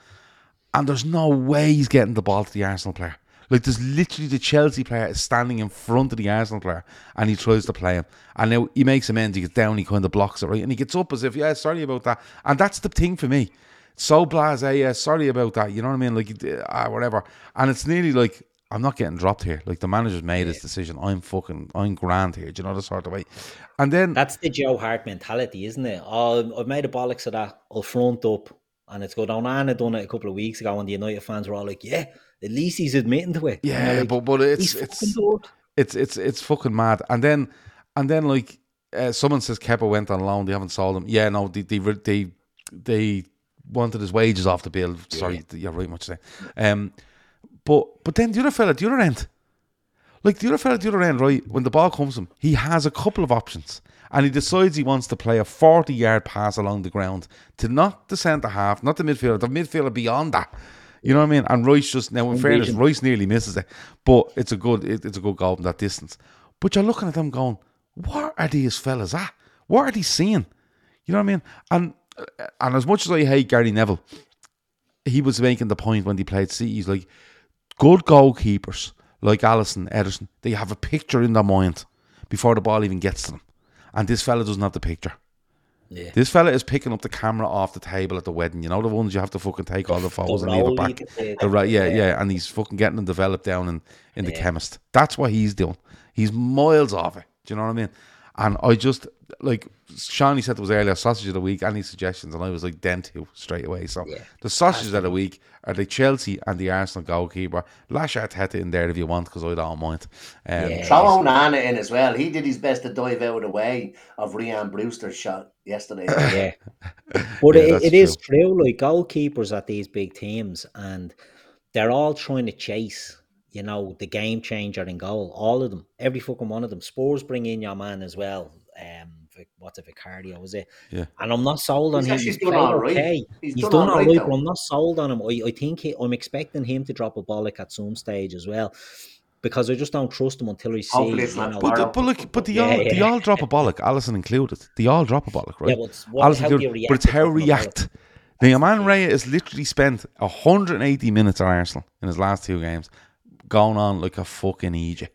And there's no way he's getting the ball to the Arsenal player. Like there's literally the Chelsea player is standing in front of the Arsenal player and he tries to play him. And now he makes amends, he gets down, he kind of blocks it, right? And he gets up as if, yeah, sorry about that. And that's the thing for me. So blase, yeah, sorry about that. You know what I mean? Like, uh, whatever. And it's nearly like, I'm not getting dropped here. Like, the manager's made his decision. I'm fucking, I'm grand here. Do you know the sort of way? And then, That's the Joe Hart mentality, isn't it? Oh, I've made a bollocks of that. I'll front up. And it's good. Onana done it a couple of weeks ago, and the United fans were all like, "Yeah, at least he's admitting to it." Yeah, like, but, but it's, it's, it's it's it's fucking mad. And then and then like uh, someone says Kepa went on loan. They haven't sold him. Yeah, no, they they they, they wanted his wages off the bill. Sorry, you're right much there. Um, but but then the other fella at the other end, like the other fella at the other end, right? When the ball comes to him, he has a couple of options. And he decides he wants to play a 40 yard pass along the ground to not the centre half, not the midfielder, the midfielder beyond that. You know what I mean? And Royce just now, in fairness. Royce nearly misses it, but it's a good, it, it's a good goal from that distance. But you're looking at them going, what are these fellas at? What are they seeing? You know what I mean? And uh, and as much as I hate Gary Neville, he was making the point when he played City. He's like, good goalkeepers like Alisson, Ederson, they have a picture in their mind before the ball even gets to them. And this fella doesn't have the picture. Yeah. This fella is picking up the camera off the table at the wedding. You know the ones you have to fucking take all the photos and leave it back. the- The right, yeah, yeah, and he's fucking getting them developed down in, in the chemist. That's what he's doing. He's miles off it. Do you know what I mean? And I just like Shawnee said it was earlier, sausage of the week. Any suggestions? And I was like, them two straight away. So the sausages of the week are the Chelsea and the Arsenal goalkeeper. Lash Arteta in there if you want, because I don't mind. Um, Yeah. Throw Onana in as well. He did his best to dive out of the way of Rhian Brewster's shot yesterday. Yeah. But Yeah, it, that's it is true. Like goalkeepers at these big teams, and they're all trying to chase, you know, the game changer in goal. All of them, every fucking one of them. Spurs bring in your man as well. Um, Vic- what's it, Vicario? Was it? Yeah. And I'm not sold on He's him. He's done all right. okay. He's He's, done done all all right, right, but I'm not sold on him. I, I think he, I'm expecting him to drop a bollock at some stage as well, because I just don't trust him until he sees. it's You know, But, the, but look, but they Yeah, all they yeah. all drop a bollock, Alisson included. They all drop a bollock, right? Yeah, but it's what- Alisson how included. react but it's to how react. Now, your man Raya has literally spent 180 minutes at Arsenal in his last two games, going on like a fucking idiot,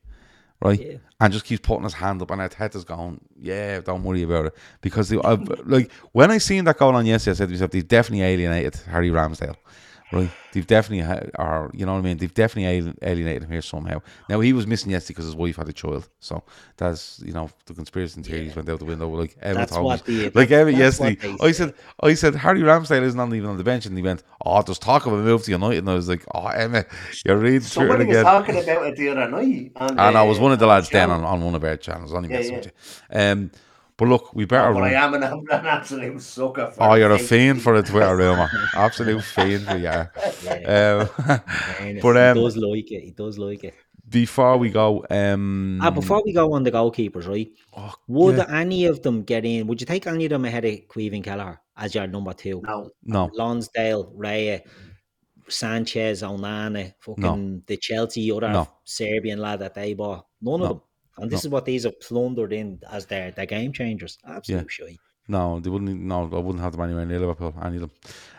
right? Yeah. And just keeps putting his hand up, and Arteta's going, "Yeah, don't worry about it," because I've, like when I seen that going on yesterday, I said to myself, "They definitely alienated Harry Ramsdale." Right? They've definitely ha- are, you know what I mean? They've definitely alienated him here somehow. Now he was missing yesterday because his wife had a child, so that's you know the conspiracy theories went out the window. Like Emma That's told what me, like Emma yesterday. I said, I said Harry Ramsdale isn't even on the bench, and he went, "Oh, there's talk of a move to United," and I was like, "Oh, Emma, you're reading through it Somebody was again." talking about it the other night. And, And I was uh, one of the lads then on, on one of our channels. Only Yeah, yeah. with you. Um, but look, we better But run. I am an, an absolute sucker for Oh, you're a fake fiend for a Twitter rumor. Absolute fiend you are. Yeah, Um, fairness, but he um, does like it. He does like it. before we go, um, Ah, before we go on the goalkeepers, right? Would yeah. any of them get in? Would you take any of them ahead of Caoimhín Kelleher as your number two? No, no, Lonsdale, Raya, Sanchez, Onana, fucking the Chelsea other No. Serbian lad that they bought. None No. of them. And this is what these have plundered in as their, their game changers. Absolute Yeah. shite. no, they wouldn't. No, I wouldn't have them anywhere near Liverpool. Any of them.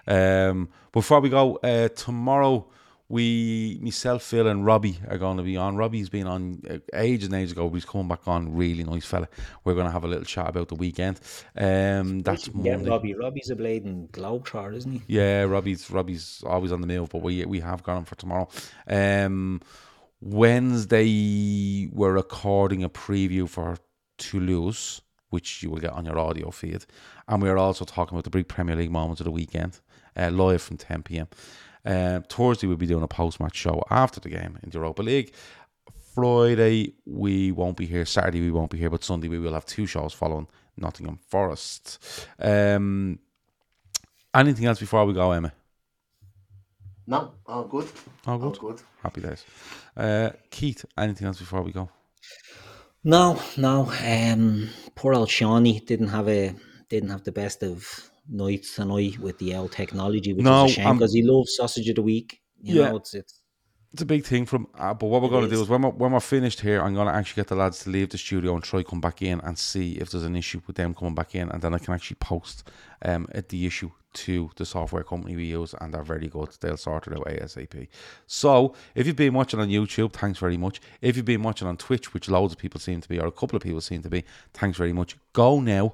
Um, before we go, uh, tomorrow we, myself, Phil, and Robbie are going to be on. Robbie's been on uh, ages and ages ago. But he's coming back on. Really nice fella. We're going to have a little chat about the weekend. Um, that's Yeah, Monday. Robbie. Robbie's a blading globetrotter, isn't he? Yeah, Robbie's Robbie's always on the move, but we we have got him for tomorrow. Um, Wednesday we're recording a preview for Toulouse, which you will get on your audio feed, and we're also talking about the big Premier League moments of the weekend, uh, live from 10 p.m. Uh, Thursday we'll be doing a post-match show after the game in the Europa League. Friday we won't be here. Saturday we won't be here, but Sunday we will have two shows following Nottingham Forest. Um, anything else before we go, Emma? no, all good. All All good. Happy days. Uh, Keith, anything else before we go? No, no. Um, poor old Shawnee didn't have a didn't have the best of nights tonight with the old technology, which No, is a shame because he loves sausage of the week. You Yeah. know, it's it's It's a big thing from, uh, but what we're going to do is. when we're, when we're finished here, I'm going to actually get the lads to leave the studio and try come back in and see if there's an issue with them coming back in, and then I can actually post um at the issue to the software company we use, and they're very good. They'll sort it out ASAP. So if you've been watching on YouTube, thanks very much. If you've been watching on Twitch, which loads of people seem to be, or a couple of people seem to be, thanks very much. Go now,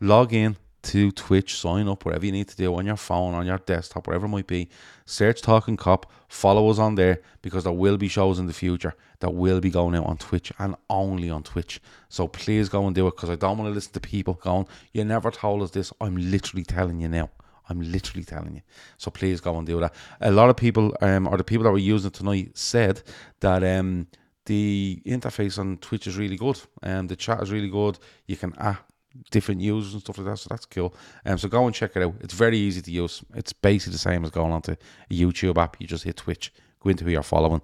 log in to Twitch, sign up, whatever you need to do on your phone, on your desktop, wherever it might be. Search Talking Kop, follow us on there because there will be shows in the future that will be going out on Twitch and only on Twitch. So please go and do it because I don't want to listen to people going, You never told us this. I'm literally telling you now. I'm literally telling you. So please go and do that. A lot of people, um, or the people that were using it tonight, said that um, the interface on Twitch is really good. Um, the chat is really good. You can add different users and stuff like that. So that's cool. Um, so go and check it out. It's very easy to use. It's basically the same as going onto a YouTube app. You just hit Twitch, go into who you're following,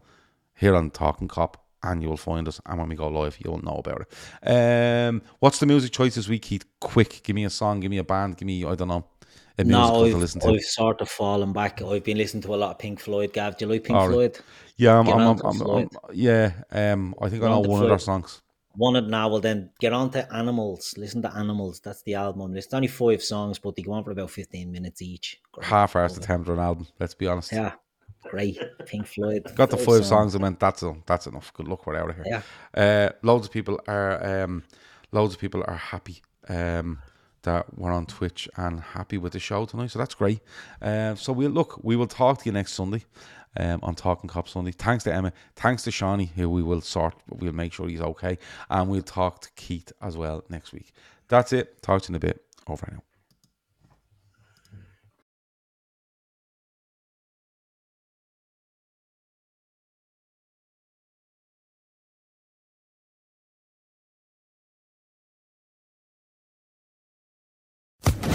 here on Talking Kop, and you will find us. And when we go live, you'll know about it. Um, what's the music choice this week, Keith? Quick, give me a song, give me a band, give me I don't know a no. I've, listen to. I've sort of fallen back. I've been listening to a lot of Pink Floyd. Gav, do you like Pink right. Floyd? Yeah, I'm, I'm, I'm, Floyd. Yeah. Um, I think I know on to one of their songs. One of now, well then get on to Animals. Listen to Animals. That's the album. It's only five songs, but they go on for about fifteen minutes each. Great. Half-assed to it. attempt an album. Let's be honest. Yeah, great. Pink Floyd. Got the five songs and went. That's that's enough. Good luck. We're out of here. Yeah. Uh, loads of people are um, loads of people are happy um, that we're on Twitch and happy with the show tonight. So that's great. Uh, so we'll look. We will talk to you next Sunday. Um, on Talking Kop Sunday. Thanks to Emma. Thanks to Shawnee, who we will sort. We'll make sure he's okay. And we'll talk to Keith as well next week. That's it. Talk to you in a bit. Over now.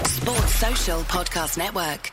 Sports Social Podcast Network.